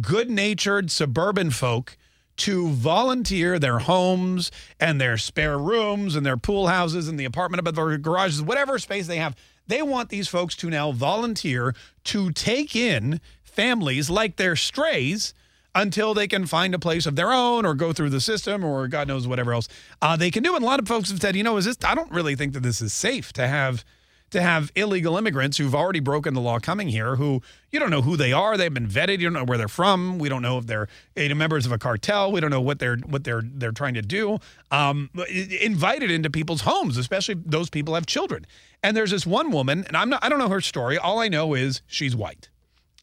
good natured suburban folk to volunteer their homes and their spare rooms and their pool houses and the apartment above their garages, whatever space they have. They want these folks to now volunteer to take in families like their strays until they can find a place of their own or go through the system or God knows whatever else uh, they can do. And a lot of folks have said, you know, is this? I don't really think that this is safe to have to have illegal immigrants who've already broken the law coming here, who you don't know who they are, they've been vetted, you don't know where they're from, we don't know if they're members of a cartel, we don't know what they're what they're they're trying to do. Um, invited into people's homes, especially those people have children. And there's this one woman, and I'm not I don't know her story. All I know is she's white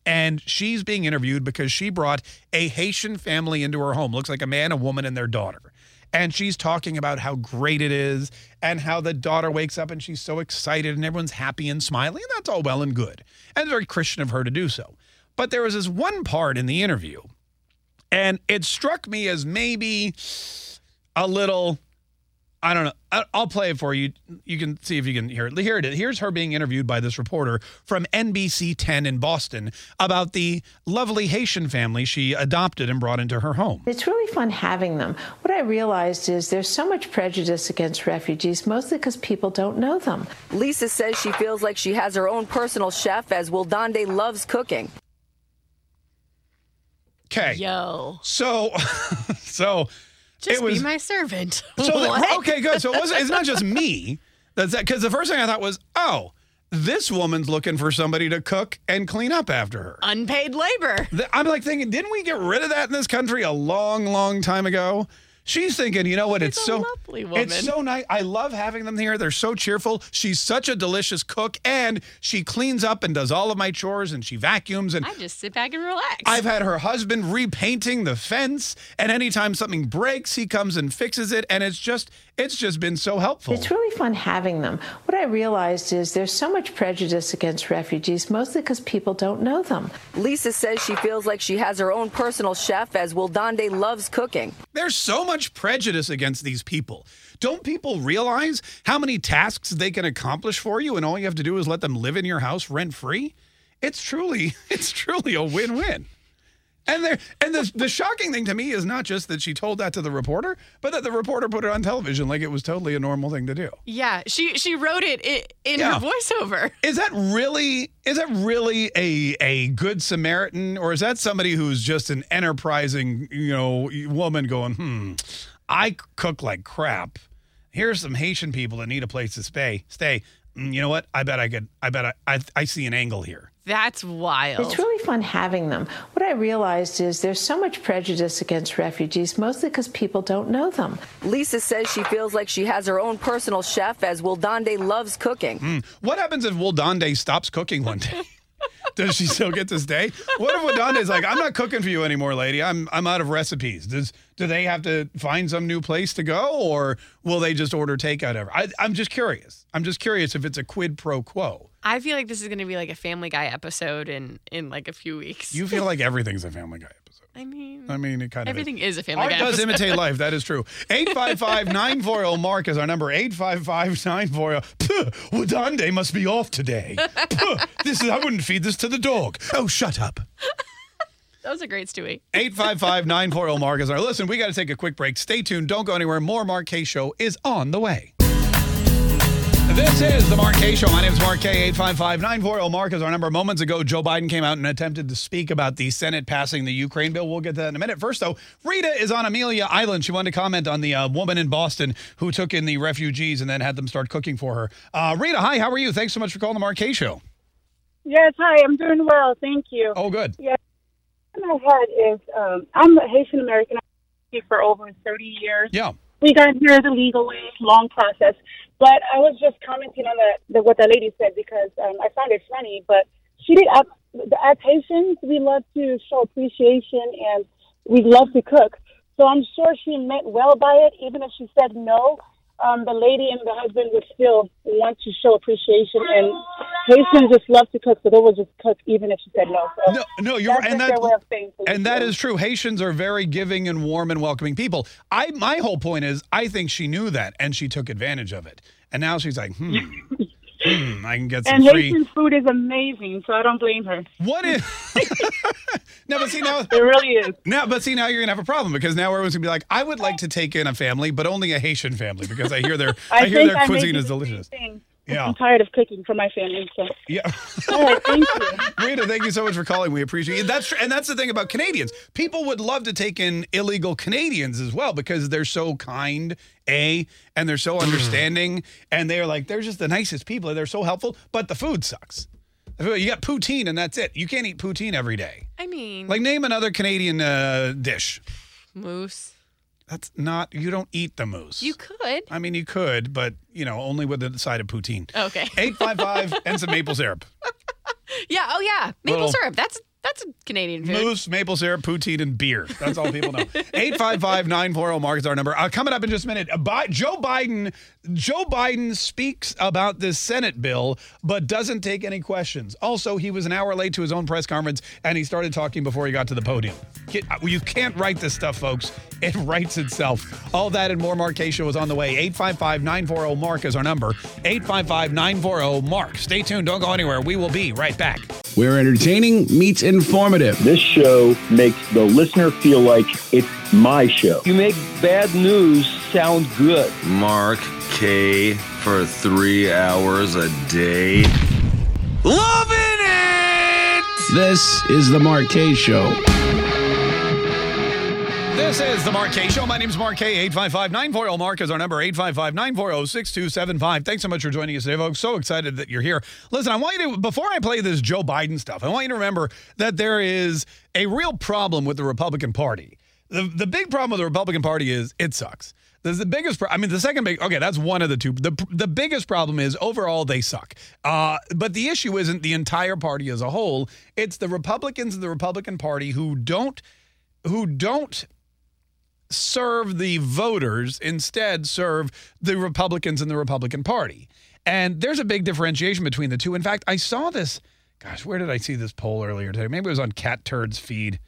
and she's being interviewed because she brought a Haitian family into her home. Looks like a man, a woman, and their daughter. And she's talking about how great it is and how the daughter wakes up and she's so excited and everyone's happy and smiling. And that's all well and good. And very Christian of her to do so. But there was this one part in the interview, and it struck me as maybe a little I don't know. I- I'll play it for you. You can see if you can hear it. Here it is. Here's her being interviewed by this reporter from NBC 10 in Boston about the lovely Haitian family she adopted and brought into her home. It's really fun having them. What I realized is there's so much prejudice against refugees, mostly because people don't know them. Lisa says she feels like she has her own personal chef as Wildande loves cooking. Okay. Yo. So, so Just it was be my servant. So the- okay, good. So it wasn't, it's not just me. That's that because the first thing I thought was, oh, This woman's looking for somebody to cook and clean up after her. Unpaid labor. I'm like thinking, didn't we get rid of that in this country a long, long time ago? She's thinking, you know what? It's so lovely woman. it's so nice. I love having them here. They're so cheerful. She's such a delicious cook, and she cleans up and does all of my chores, and she vacuums. And I just sit back and relax. I've had her husband repainting the fence, and anytime something breaks, he comes and fixes it, and it's just it's just been so helpful. It's really fun having them. What I realized is there's so much prejudice against refugees, mostly because people don't know them. Lisa says she feels like she has her own personal chef as Wildande loves cooking. There's so much prejudice against these people. Don't people realize how many tasks they can accomplish for you and all you have to do is let them live in your house rent free? It's truly it's truly a win-win. And there and the the shocking thing to me is not just that she told that to the reporter, but that the reporter put it on television like it was totally a normal thing to do. yeah, she she wrote it i- in Yeah. her voiceover. Is that really is that really a a good Samaritan or is that somebody who's just an enterprising, you know, woman going, "Hmm, I cook like crap. Here's some Haitian people that need a place to stay. Stay. Mm, You know what? I bet I could I bet I I, I see an angle here. That's wild. It's really fun having them. What I realized is there's so much prejudice against refugees, mostly because people don't know them. Lisa says she feels like she has her own personal chef as Wildande loves cooking. Hmm. What happens if Wildande stops cooking one day? Does she still get to stay? What if Wadande's like, I'm not cooking for you anymore, lady. I'm I'm out of recipes. Does do they have to find some new place to go, or will they just order takeout ever? I, I'm just curious. I'm just curious if it's a quid pro quo. I feel like this is going to be like a Family Guy episode in in like a few weeks. You feel like everything's a Family Guy episode. I mean, I mean, it kind of everything is a Family Art Guy does episode. imitate life. That is true. 855-940 Mark is our number. 855-940. Puh, Wadande must be off today. Puh, this is I wouldn't feed this to the dog. Oh, shut up. That was a great Stewie. 855-940 Mark is our listen. We got to take a quick break. Stay tuned. Don't go anywhere. More Mark Kaye show is on the way. This is the Mark Kaye Show. My name is Mark Kaye. 855-940 Mark is our number. Moments ago, Joe Biden came out and attempted to speak about the Senate passing the Ukraine bill. We'll get to that in a minute. First, though, Rita is on Amelia Island. She wanted to comment on the uh, woman in Boston who took in the refugees and then had them start cooking for her. Uh, Rita, hi. How are you? Thanks so much for calling the Mark Kaye Show. Yes, hi. I'm doing well. Thank you. Oh, good. Yeah. What I had is um, I'm a Haitian American. For over 30 years. Yeah. We got here the legal way, long process. But I was just commenting on the, the what the lady said because um, I found it funny. But she did. As, as Haitians, we love to show appreciation and we love to cook. So I'm sure she meant well by it. Even if she said no, um, the lady and the husband would still want to show appreciation. And Haitians just love to cook, so they would just cook even if she said no. So No, no, you're and that their way of saying thank and that you. true. Haitians are very giving and warm and welcoming people. I my whole point is I think she knew that and she took advantage of it. And now she's like, hmm, hmm I can get some And free. Haitian food is amazing, so I don't blame her. What is? no, but see now it really is. Now, but see now you're gonna have a problem because now everyone's gonna be like, I would like to take in a family, but only a Haitian family because I hear their I, I, hear their I cuisine is delicious. thing. Yeah. I'm tired of cooking for my family. So Yeah. all right, thank you. Rita, thank you so much for calling. We appreciate it. That's tr- and that's the thing about Canadians. People would love to take in illegal Canadians as well because they're so kind, a, and they're so understanding, and they're like they're just the nicest people. They're so helpful, but the food sucks. You got poutine and that's it. You can't eat poutine every day. I mean, Like name another Canadian uh, dish. moose. That's not. You don't eat the moose. You could. I mean, you could, but you know, only with the side of poutine. Okay. Eight five five and some maple syrup. Yeah. Oh yeah. Maple Little- syrup. That's that's a Canadian food. Moose, maple syrup, poutine, and beer. That's all people know. 855-940 Mark is our number. Uh, coming up in just a minute, uh, Bi- Joe Biden. Joe Biden speaks about this Senate bill, but doesn't take any questions. Also, he was an hour late to his own press conference, and he started talking before he got to the podium. Uh, You can't write this stuff, folks. It writes itself. All that and more Mark Kaye Show is on the way. 855-940 Mark is our number. 855-940 Mark. Stay tuned. Don't go anywhere. We will be right back. Where entertaining meets informative. This show makes the listener feel like it's my show. You make bad news sound good. Mark Kaye for three hours a day. Loving it! This is the Mark Kaye Show. This is the Mark Kaye Show. My name's Mark Kaye. 855 940 Mark is our number 855 940 6275. Thanks so much for joining us today, folks. So excited that you're here. Listen, I want you to, before I play this Joe Biden stuff, I want you to remember that there is a real problem with the Republican Party. The, the big problem with the Republican Party is it sucks. The biggest. Pro- I mean, the second big. Okay, that's one of the two. The the biggest problem is overall they suck. Uh, but the issue isn't the entire party as a whole. It's the Republicans and the Republican Party who don't who don't serve the voters, instead serve the Republicans and the Republican Party. And there's a big differentiation between the two. In fact, I saw this. Gosh, where did I see this poll earlier today? Maybe it was on Cat Turd's feed.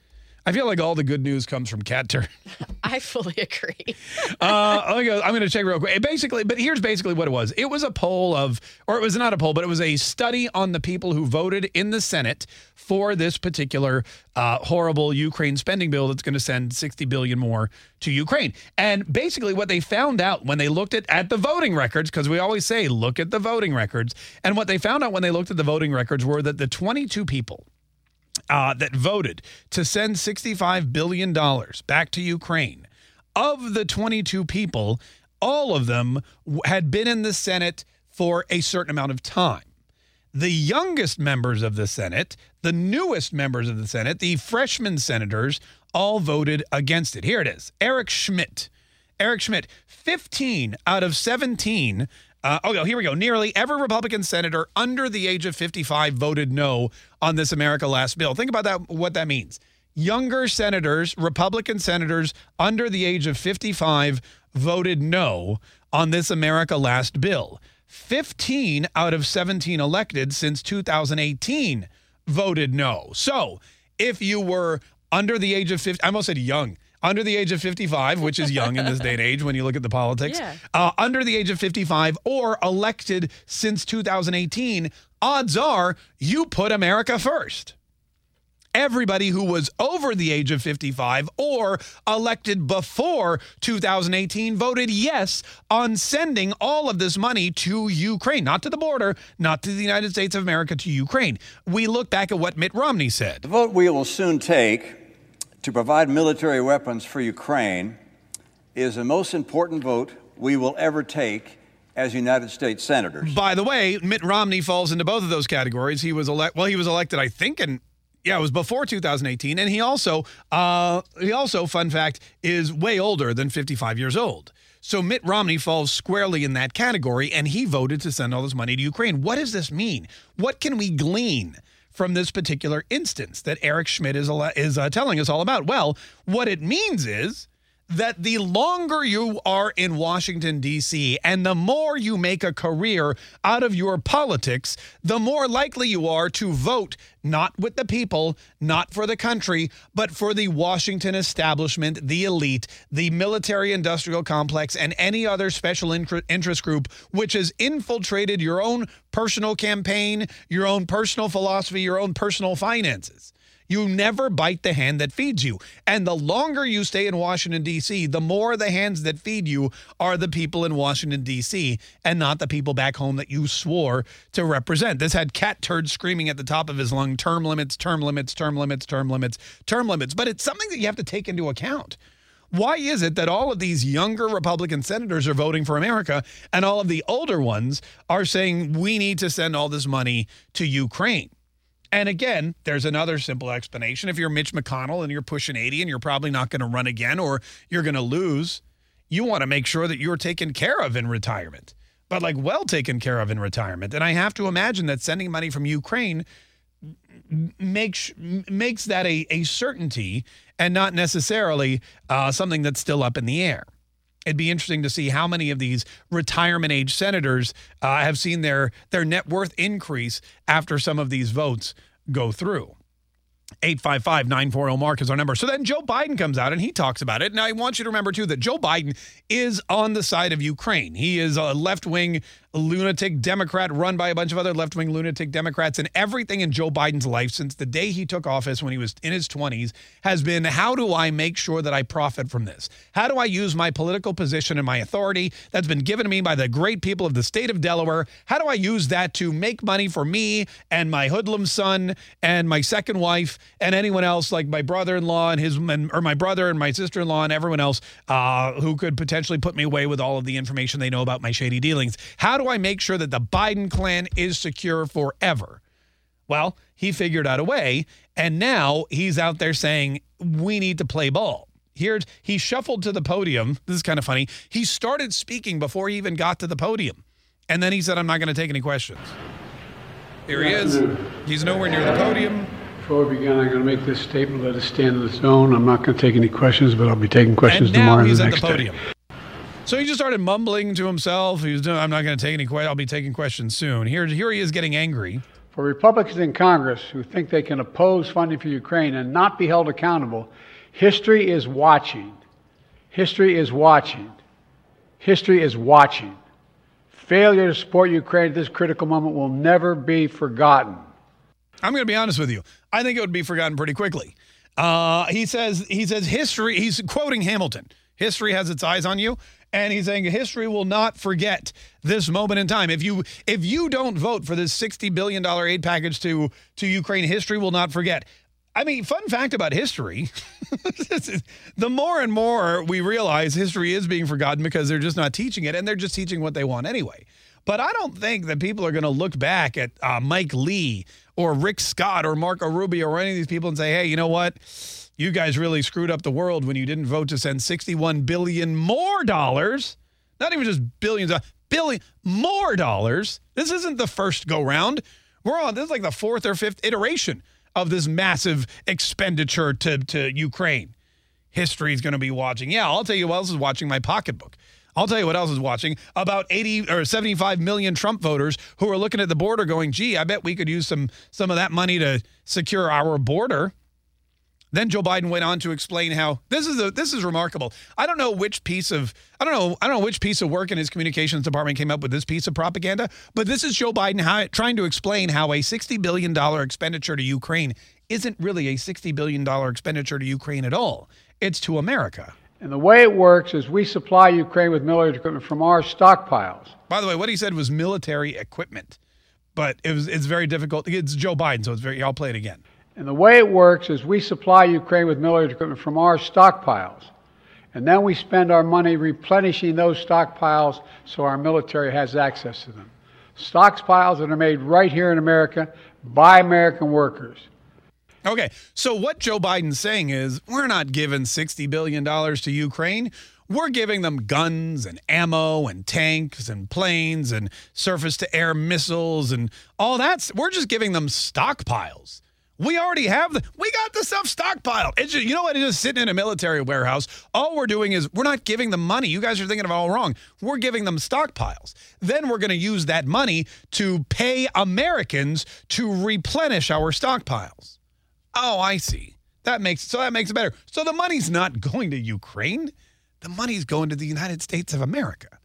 I feel like all the good news comes from Cat Turd. I fully agree. uh. I'm going to check real quick. It basically, but here's basically what it was. It was a poll of, or it was not a poll, but it was a study on the people who voted in the Senate for this particular uh, horrible Ukraine spending bill that's going to send 60 billion more to Ukraine. And basically, what they found out when they looked at at the voting records, because we always say look at the voting records, and what they found out when they looked at the voting records were that the 22 people uh, that voted to send $65 billion back to Ukraine, of the 22 people, all of them had been in the Senate for a certain amount of time. The youngest members of the Senate, the newest members of the Senate, the freshman senators, all voted against it. Here it is Eric Schmitt. Eric Schmitt, 15 out of 17 uh, oh, here we go. Nearly every Republican senator under the age of 55 voted no on this America Last bill. Think about that. What that means. Younger senators, Republican senators under the age of 55, voted no on this America Last bill. 15 out of 17 elected since 2018 voted no. So if you were under the age of 50, I almost said young under the age of 55, which is young in this day and age when you look at the politics, Yeah. uh, under the age of 55 or elected since 2018, odds are you put America first. Everybody who was over the age of 55 or elected before 2018 voted yes on sending all of this money to Ukraine, not to the border, not to the United States of America, to Ukraine. We look back at what Mitt Romney said. The vote we will soon take to provide military weapons for Ukraine is the most important vote we will ever take as United States senators. By the way, Mitt Romney falls into both of those categories. He was elect. Well, he was elected, I think, in yeah, it was before 2018, and he also, uh, he also, fun fact, is way older than 55 years old. So Mitt Romney falls squarely in that category, and he voted to send all this money to Ukraine. What does this mean? What can we glean? From this particular instance that Eric Schmitt is is uh, telling us all about. Well, what it means is that the longer you are in Washington, D.C., and the more you make a career out of your politics, the more likely you are to vote not with the people, not for the country, but for the Washington establishment, the elite, the military industrial complex, and any other special interest group which has infiltrated your own personal campaign, your own personal philosophy, your own personal finances. You never bite the hand that feeds you. And the longer you stay in Washington, D.C., the more the hands that feed you are the people in Washington, D.C., and not the people back home that you swore to represent. This had Catturd screaming at the top of his lung term limits, term limits, term limits, term limits, term limits. But it's something that you have to take into account. Why is it that all of these younger Republican senators are voting for America and all of the older ones are saying we need to send all this money to Ukraine? And again, there's another simple explanation. If you're Mitch McConnell and you're pushing 80 and you're probably not going to run again or you're going to lose, you want to make sure that you're taken care of in retirement, but like well taken care of in retirement. And I have to imagine that sending money from Ukraine makes makes that a, a certainty and not necessarily uh, something that's still up in the air. It'd be interesting to see how many of these retirement age senators uh, have seen their their net worth increase after some of these votes go through. 855 940 Mark is our number. So then Joe Biden comes out and he talks about it. And I want you to remember, too, that Joe Biden is on the side of Ukraine. He is a left wing lunatic Democrat run by a bunch of other left wing lunatic Democrats. And everything in Joe Biden's life since the day he took office when he was in his 20s has been how do I make sure that I profit from this? How do I use my political position and my authority that's been given to me by the great people of the state of Delaware? How do I use that to make money for me and my hoodlum son and my second wife and anyone else like my brother in law and his or my brother and my sister in law and everyone else uh, who could potentially put me away with all of the information they know about my shady dealings? How do I make sure that the Biden clan is secure forever? Well, he figured out a way, and now he's out there saying, we need to play ball. Here's he shuffled to the podium. This is kind of funny. He started speaking before he even got to the podium. And then he said, I'm not going to take any questions. Here he is. He's nowhere near the podium. Before we begin, I'm going to make this statement. Let it stand in its own. I'm not going to take any questions, but I'll be taking questions And now tomorrow and the at next the day. So he just started mumbling to himself. He was doing, I'm not going to take any questions. I'll be taking questions soon. Here, here he is getting angry. For Republicans in Congress who think they can oppose funding for Ukraine and not be held accountable, history is watching. History is watching. History is watching. Failure to support Ukraine at this critical moment will never be forgotten. I'm going to be honest with you. I think it would be forgotten pretty quickly. Uh, he says he says history. He's quoting Hamilton. History has its eyes on you, and he's saying history will not forget this moment in time. If you if you don't vote for this 60 billion dollar aid package to to Ukraine, history will not forget. I mean, fun fact about history: the more and more we realize history is being forgotten because they're just not teaching it, and they're just teaching what they want anyway. But I don't think that people are going to look back at uh, Mike Lee or Rick Scott or Marco Rubio or any of these people and say, hey, you know what? You guys really screwed up the world when you didn't vote to send 61 billion more dollars. Not even just billions, uh, billion more dollars. This isn't the first go round. We're on, this is like the fourth or fifth iteration of this massive expenditure to, to Ukraine. History is going to be watching. Yeah, I'll tell you what else is watching my pocketbook. I'll tell you what else is watching. About 80 or 75 million Trump voters who are looking at the border going, gee, I bet we could use some some of that money to secure our border. Then Joe Biden went on to explain how this is a this is remarkable. I don't know which piece of I don't know I don't know which piece of work in his communications department came up with this piece of propaganda, but this is Joe Biden how, trying to explain how a 60 billion dollar expenditure to Ukraine isn't really a 60 billion dollar expenditure to Ukraine at all. It's to America. And the way it works is we supply Ukraine with military equipment from our stockpiles. By the way, what he said was military equipment, but it was it's very difficult. It's Joe Biden, so it's very. I'll play it again. And the way it works is we supply Ukraine with military equipment from our stockpiles. And then we spend our money replenishing those stockpiles so our military has access to them. Stockpiles that are made right here in America by American workers. Okay, so what Joe Biden's saying is we're not giving $60 billion to Ukraine. We're giving them guns and ammo and tanks and planes and surface to air missiles and all that. We're just giving them stockpiles. We already have the, we got the stuff stockpiled. It's just, you know what? It is just sitting in a military warehouse. All we're doing is we're not giving them money. You guys are thinking of it all wrong. We're giving them stockpiles. Then we're going to use that money to pay Americans to replenish our stockpiles. Oh, I see. That makes so that makes it better. So the money's not going to Ukraine. The money's going to the United States of America.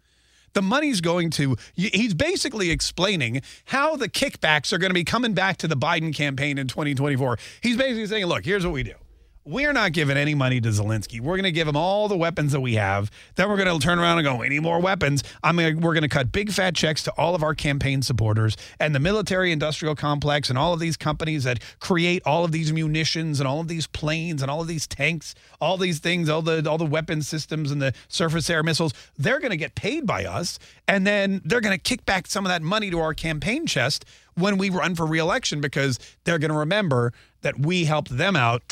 The money's going to he's basically explaining how the kickbacks are going to be coming back to the Biden campaign in 2024. He's basically saying, look, here's what we do. We're not giving any money to Zelensky. We're going to give him all the weapons that we have. Then we're going to turn around and go, any more weapons? I'm gonna, we're going to cut big fat checks to all of our campaign supporters and the military industrial complex and all of these companies that create all of these munitions and all of these planes and all of these tanks, all these things, all the all the weapon systems and the surface air missiles. They're going to get paid by us, and then they're going to kick back some of that money to our campaign chest when we run for reelection because they're going to remember that we helped them out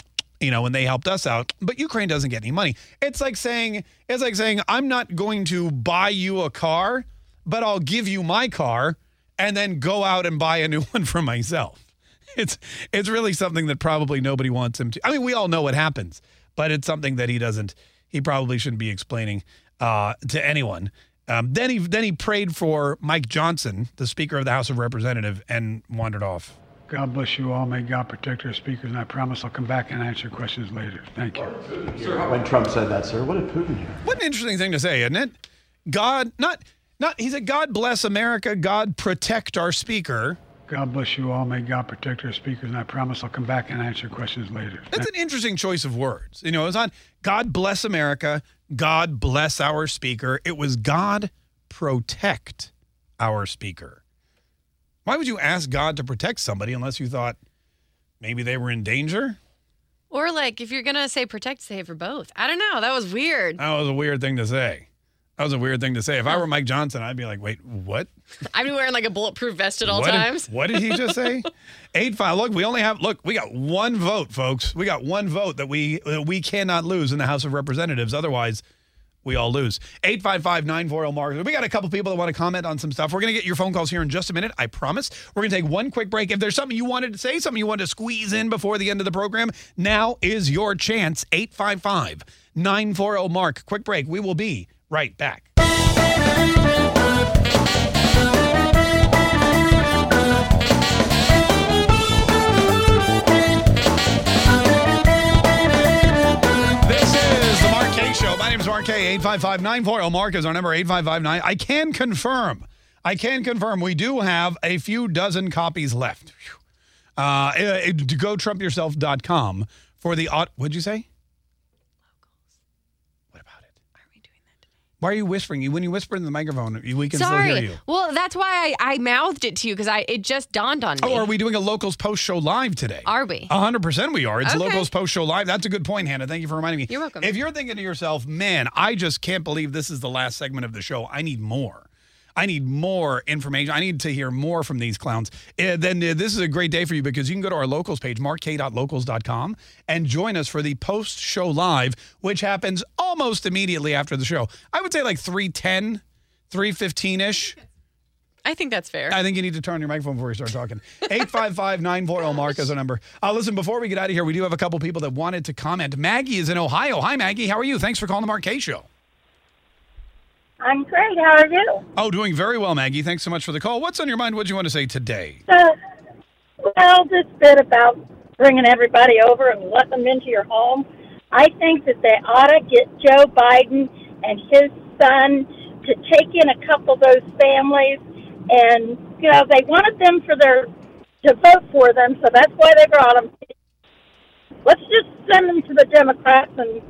you know, when they helped us out, but Ukraine doesn't get any money. It's like saying, it's like saying, I'm not going to buy you a car, but I'll give you my car and then go out and buy a new one for myself. It's it's really something that probably nobody wants him to. I mean, we all know what happens, but it's something that he doesn't. He probably shouldn't be explaining uh, to anyone. Um, then he then he prayed for Mike Johnson, the Speaker of the House of Representative, and wandered off. God bless you all. May God protect our speakers. And I promise I'll come back and answer questions later. Thank you. When Trump said that, sir, what did Putin hear? What an interesting thing to say, isn't it? God, not Not he said, God bless America, God protect our speaker. God bless you all. May God protect our speakers. And I promise I'll come back and answer questions later. That's an interesting choice of words. You know, it was on God bless America, God bless our speaker. It was God protect our speaker. Why would you ask God to protect somebody unless you thought maybe they were in danger? Or like if you're gonna say protect, say it for both. I don't know. That was weird. That was a weird thing to say. That was a weird thing to say. If I were Mike Johnson, I'd be like, wait, what? I'd be wearing like a bulletproof vest at all what times. Did, what did he just say? Eight five. Look, we only have look. We got one vote, folks. We got one vote that we that we cannot lose in the House of Representatives. Otherwise, we all lose. 855-940 Mark. We got a couple people that want to comment on some stuff. We're going to get your phone calls here in just a minute. I promise. We're going to take one quick break. If there's something you wanted to say, something you wanted to squeeze in before the end of the program, now is your chance. 855-940 Mark. Quick break. We will be right back. Kaye Show. My name Mark Kaye. 855-940. Mark is our number 8559. I can confirm. I can confirm we do have a few dozen copies left. Uh, uh, to go trumpyourself.com for the what'd you say? Why are you whispering? You when you whisper in the microphone, we can Sorry. still hear you. Well, that's why I, I mouthed it to you because I it just dawned on oh, me. Oh, are we doing a locals post show live today? Are we? hundred percent, we are. It's Okay. locals post show live. That's a good point, Hannah. Thank you for reminding me. You're welcome. If you're thinking to yourself, "Man, I just can't believe this is the last segment of the show. I need more. I need more information. I need to hear more from these clowns." Uh, then uh, this is a great day for you because you can go to our locals page, markkaye.locals.com, and join us for the post show live, which happens almost immediately after the show. I would say like 310, 315 ish. I think that's fair. I think you need to turn on your microphone before you start talking. 855-940 Mark is our number. Uh, listen, before we get out of here, we do have a couple people that wanted to comment. Maggie is in Ohio. Hi, Maggie. How are you? Thanks for calling the Mark Kaye Show. I'm great. How are you? Oh, doing very well, Maggie. Thanks so much for the call. What's on your mind? What do you want to say today? Uh, well, this bit about bringing everybody over and letting them into your home. I think that they ought to get Joe Biden and his son to take in a couple of those families, and you know they wanted them for their to vote for them, so that's why they brought them. Let's just send them to the Democrats and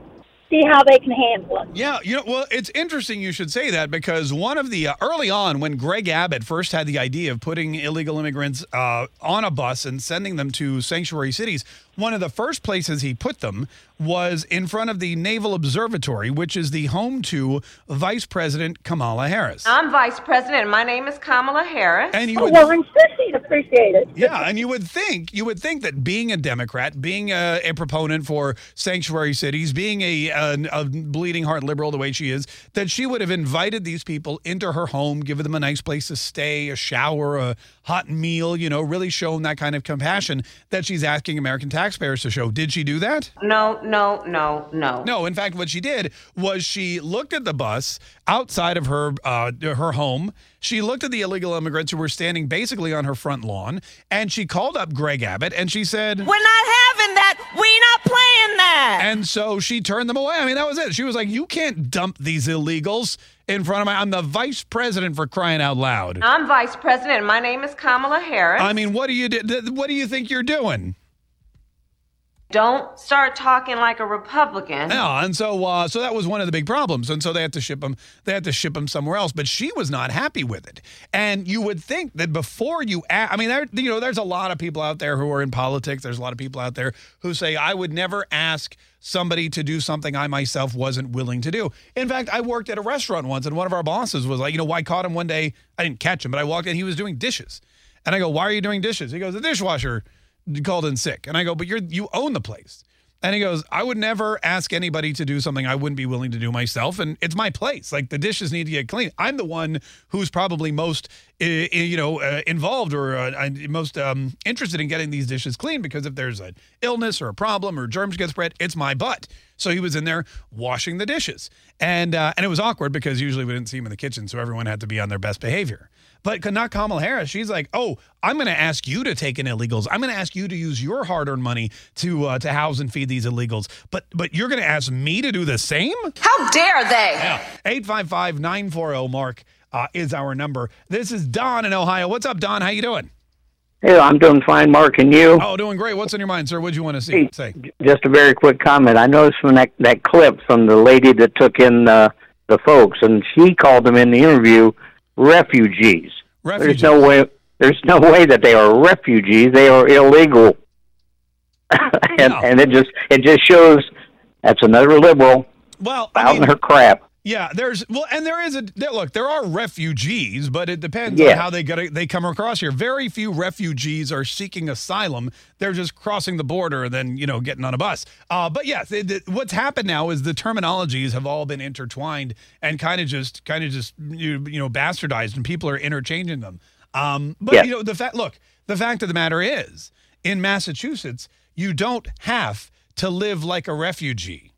see how they can handle it. Yeah, you know, well, it's interesting you should say that because one of the uh, early on when Greg Abbott first had the idea of putting illegal immigrants uh, on a bus and sending them to sanctuary cities, one of the first places he put them was in front of the Naval Observatory, which is the home to Vice President Kamala Harris. I'm Vice President. and My name is Kamala Harris. And you Oh, would well, I'm sure she'd appreciate it. Yeah, and you would think you would think that being a Democrat, being a, a proponent for sanctuary cities, being a, a, a bleeding heart liberal the way she is, that she would have invited these people into her home, given them a nice place to stay, a shower, a hot meal, you know, really shown that kind of compassion that she's asking American taxpayers to show. Did she do that? No, no, no, no. No, in fact, what she did was she looked at the bus outside of her uh, her home. She looked at the illegal immigrants who were standing basically on her front lawn, and she called up Greg Abbott and she said, We're not having that. We're not playing that. and so she turned them away. I mean, that was it. She was like, "You can't dump these illegals in front of my. I'm the vice president for crying out loud. I'm Vice President. My name is Kamala Harris. I mean, what do you do? What do you think you're doing? Don't start talking like a Republican. No, and so uh, so that was one of the big problems, and so they had to ship them. They had to ship them somewhere else. But she was not happy with it. And you would think that before you, I mean, there, you know, there's a lot of people out there who are in politics. There's a lot of people out there who say, I would never ask somebody to do something I myself wasn't willing to do. In fact, I worked at a restaurant once, and one of our bosses was like, you know, why caught him one day. I didn't catch him, but I walked in. He was doing dishes, and I go, Why are you doing dishes? He goes, The dishwasher called in sick. And I go, but you're you own the place. And he goes, I would never ask anybody to do something I wouldn't be willing to do myself. And it's my place. Like the dishes need to get clean. I'm the one who's probably most, uh, you know, uh, involved or uh, most um, interested in getting these dishes clean because if there's an illness or a problem or germs get spread, it's my butt. So he was in there washing the dishes. And, uh, and it was awkward because usually we didn't see him in the kitchen. So everyone had to be on their best behavior. But not Kamala Harris. She's like, oh, I'm going to ask you to take in illegals. I'm going to ask you to use your hard-earned money to uh, to house and feed these illegals. But but you're going to ask me to do the same? How dare they? Yeah. 855-940 Mark. uh, is our number. This is Don in Ohio. What's up, Don? How you doing? Hey, I'm doing fine, Mark, and you? Oh, doing great. What's on your mind, sir? What do you want to see? Say. Just a very quick comment. I noticed from that that clip from the lady that took in uh, the folks, and she called them in the interview refugees. Refugees. There's no way. There's no way that they are refugees. They are illegal, and and it just it just shows that's another liberal Well, out in her crap. Yeah, there's well, and there is a there, look. There are refugees, but it depends Yeah. on how they get they come across here. Very few refugees are seeking asylum. They're just crossing the border and then you know getting on a bus. Uh, but yes, it, it- what's happened now is the terminologies have all been intertwined and kind of just kind of just you, you know bastardized, and people are interchanging them. Um, but Yeah. you know the fact. Look, the fact of the matter is, in Massachusetts, you don't have to live like a refugee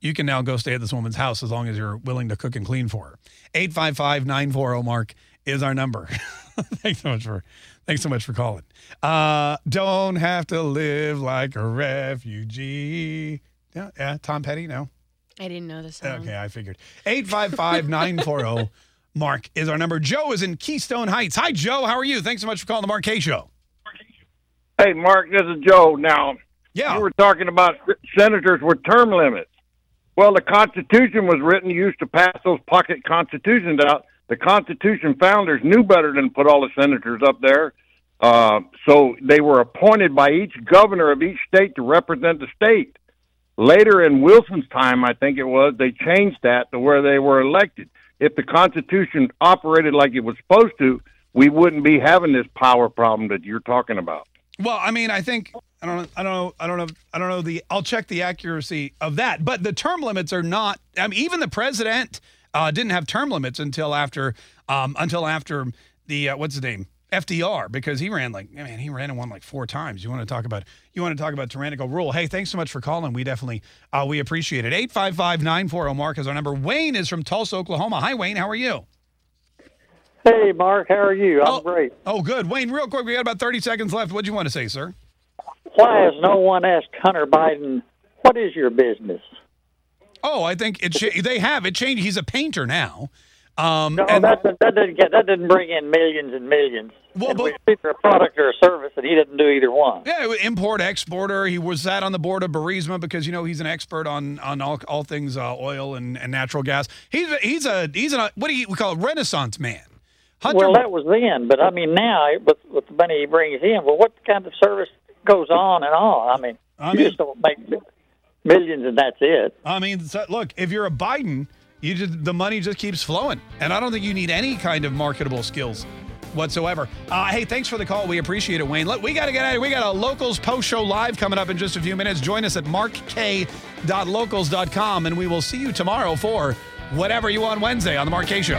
you can now go stay at this woman's house as long as you're willing to cook and clean for her. 855-940 Mark is our number. thanks so much for thanks so much for calling. Uh don't have to live like a refugee. Yeah, yeah, Tom Petty, no. I didn't know this song. Okay, I figured. 855-940 Mark is our number. Joe is in Keystone Heights. Hi Joe, how are you? Thanks so much for calling the Mark Kaye show. Hey, Mark, this is Joe. Now, yeah. you were talking about senators with term limits. Well, the Constitution was written used to pass those pocket constitutions out. The Constitution founders knew better than put all the senators up there. Uh, so they were appointed by each governor of each state to represent the state. Later in Wilson's time, I think it was, they changed that to where they were elected. If the Constitution operated like it was supposed to, we wouldn't be having this power problem that you're talking about. Well, I mean, I think I don't I don't know I don't know I don't know the I'll check the accuracy of that, but the term limits are not I mean even the president uh, didn't have term limits until after um, until after the uh, what's his name? FDR because he ran like man he ran and won like four times. You want to talk about you want to talk about tyrannical rule. Hey, thanks so much for calling. We definitely uh, we appreciate it. 855-940 Mark is our number. Wayne is from Tulsa, Oklahoma. Hi Wayne, how are you? Hey, Mark, how are you? I'm great. Oh, good. Wayne, real quick, we got about 30 seconds left. What do you want to say, sir? Why has no one asked Hunter Biden, what is your business? Oh, I think it. They have it changed. He's a painter now. Um, No, and that, that didn't get that didn't bring in millions and millions. Well, And we either a product or a service, and he didn't do either one. yeah, import exporter. He was sat on the board of Burisma because you know he's an expert on on all, all things uh, oil and, and natural gas. He's a, he's a he's a what do you we call it Renaissance man. Hunter, Well, that was then, but I mean now with with the money he brings in, well, what kind of service goes on and on? I mean, I you just don't make millions and that's it. I mean, so, look, if you're a Biden, you just the money just keeps flowing, and I don't think you need any kind of marketable skills whatsoever. Uh, hey, thanks for the call. We appreciate it, Wayne. Look, we got to get out of here. We got a locals post show live coming up in just a few minutes. Join us at markkaye.locals.com, and we will see you tomorrow for whatever you want Wednesday on the Mark Kaye Show.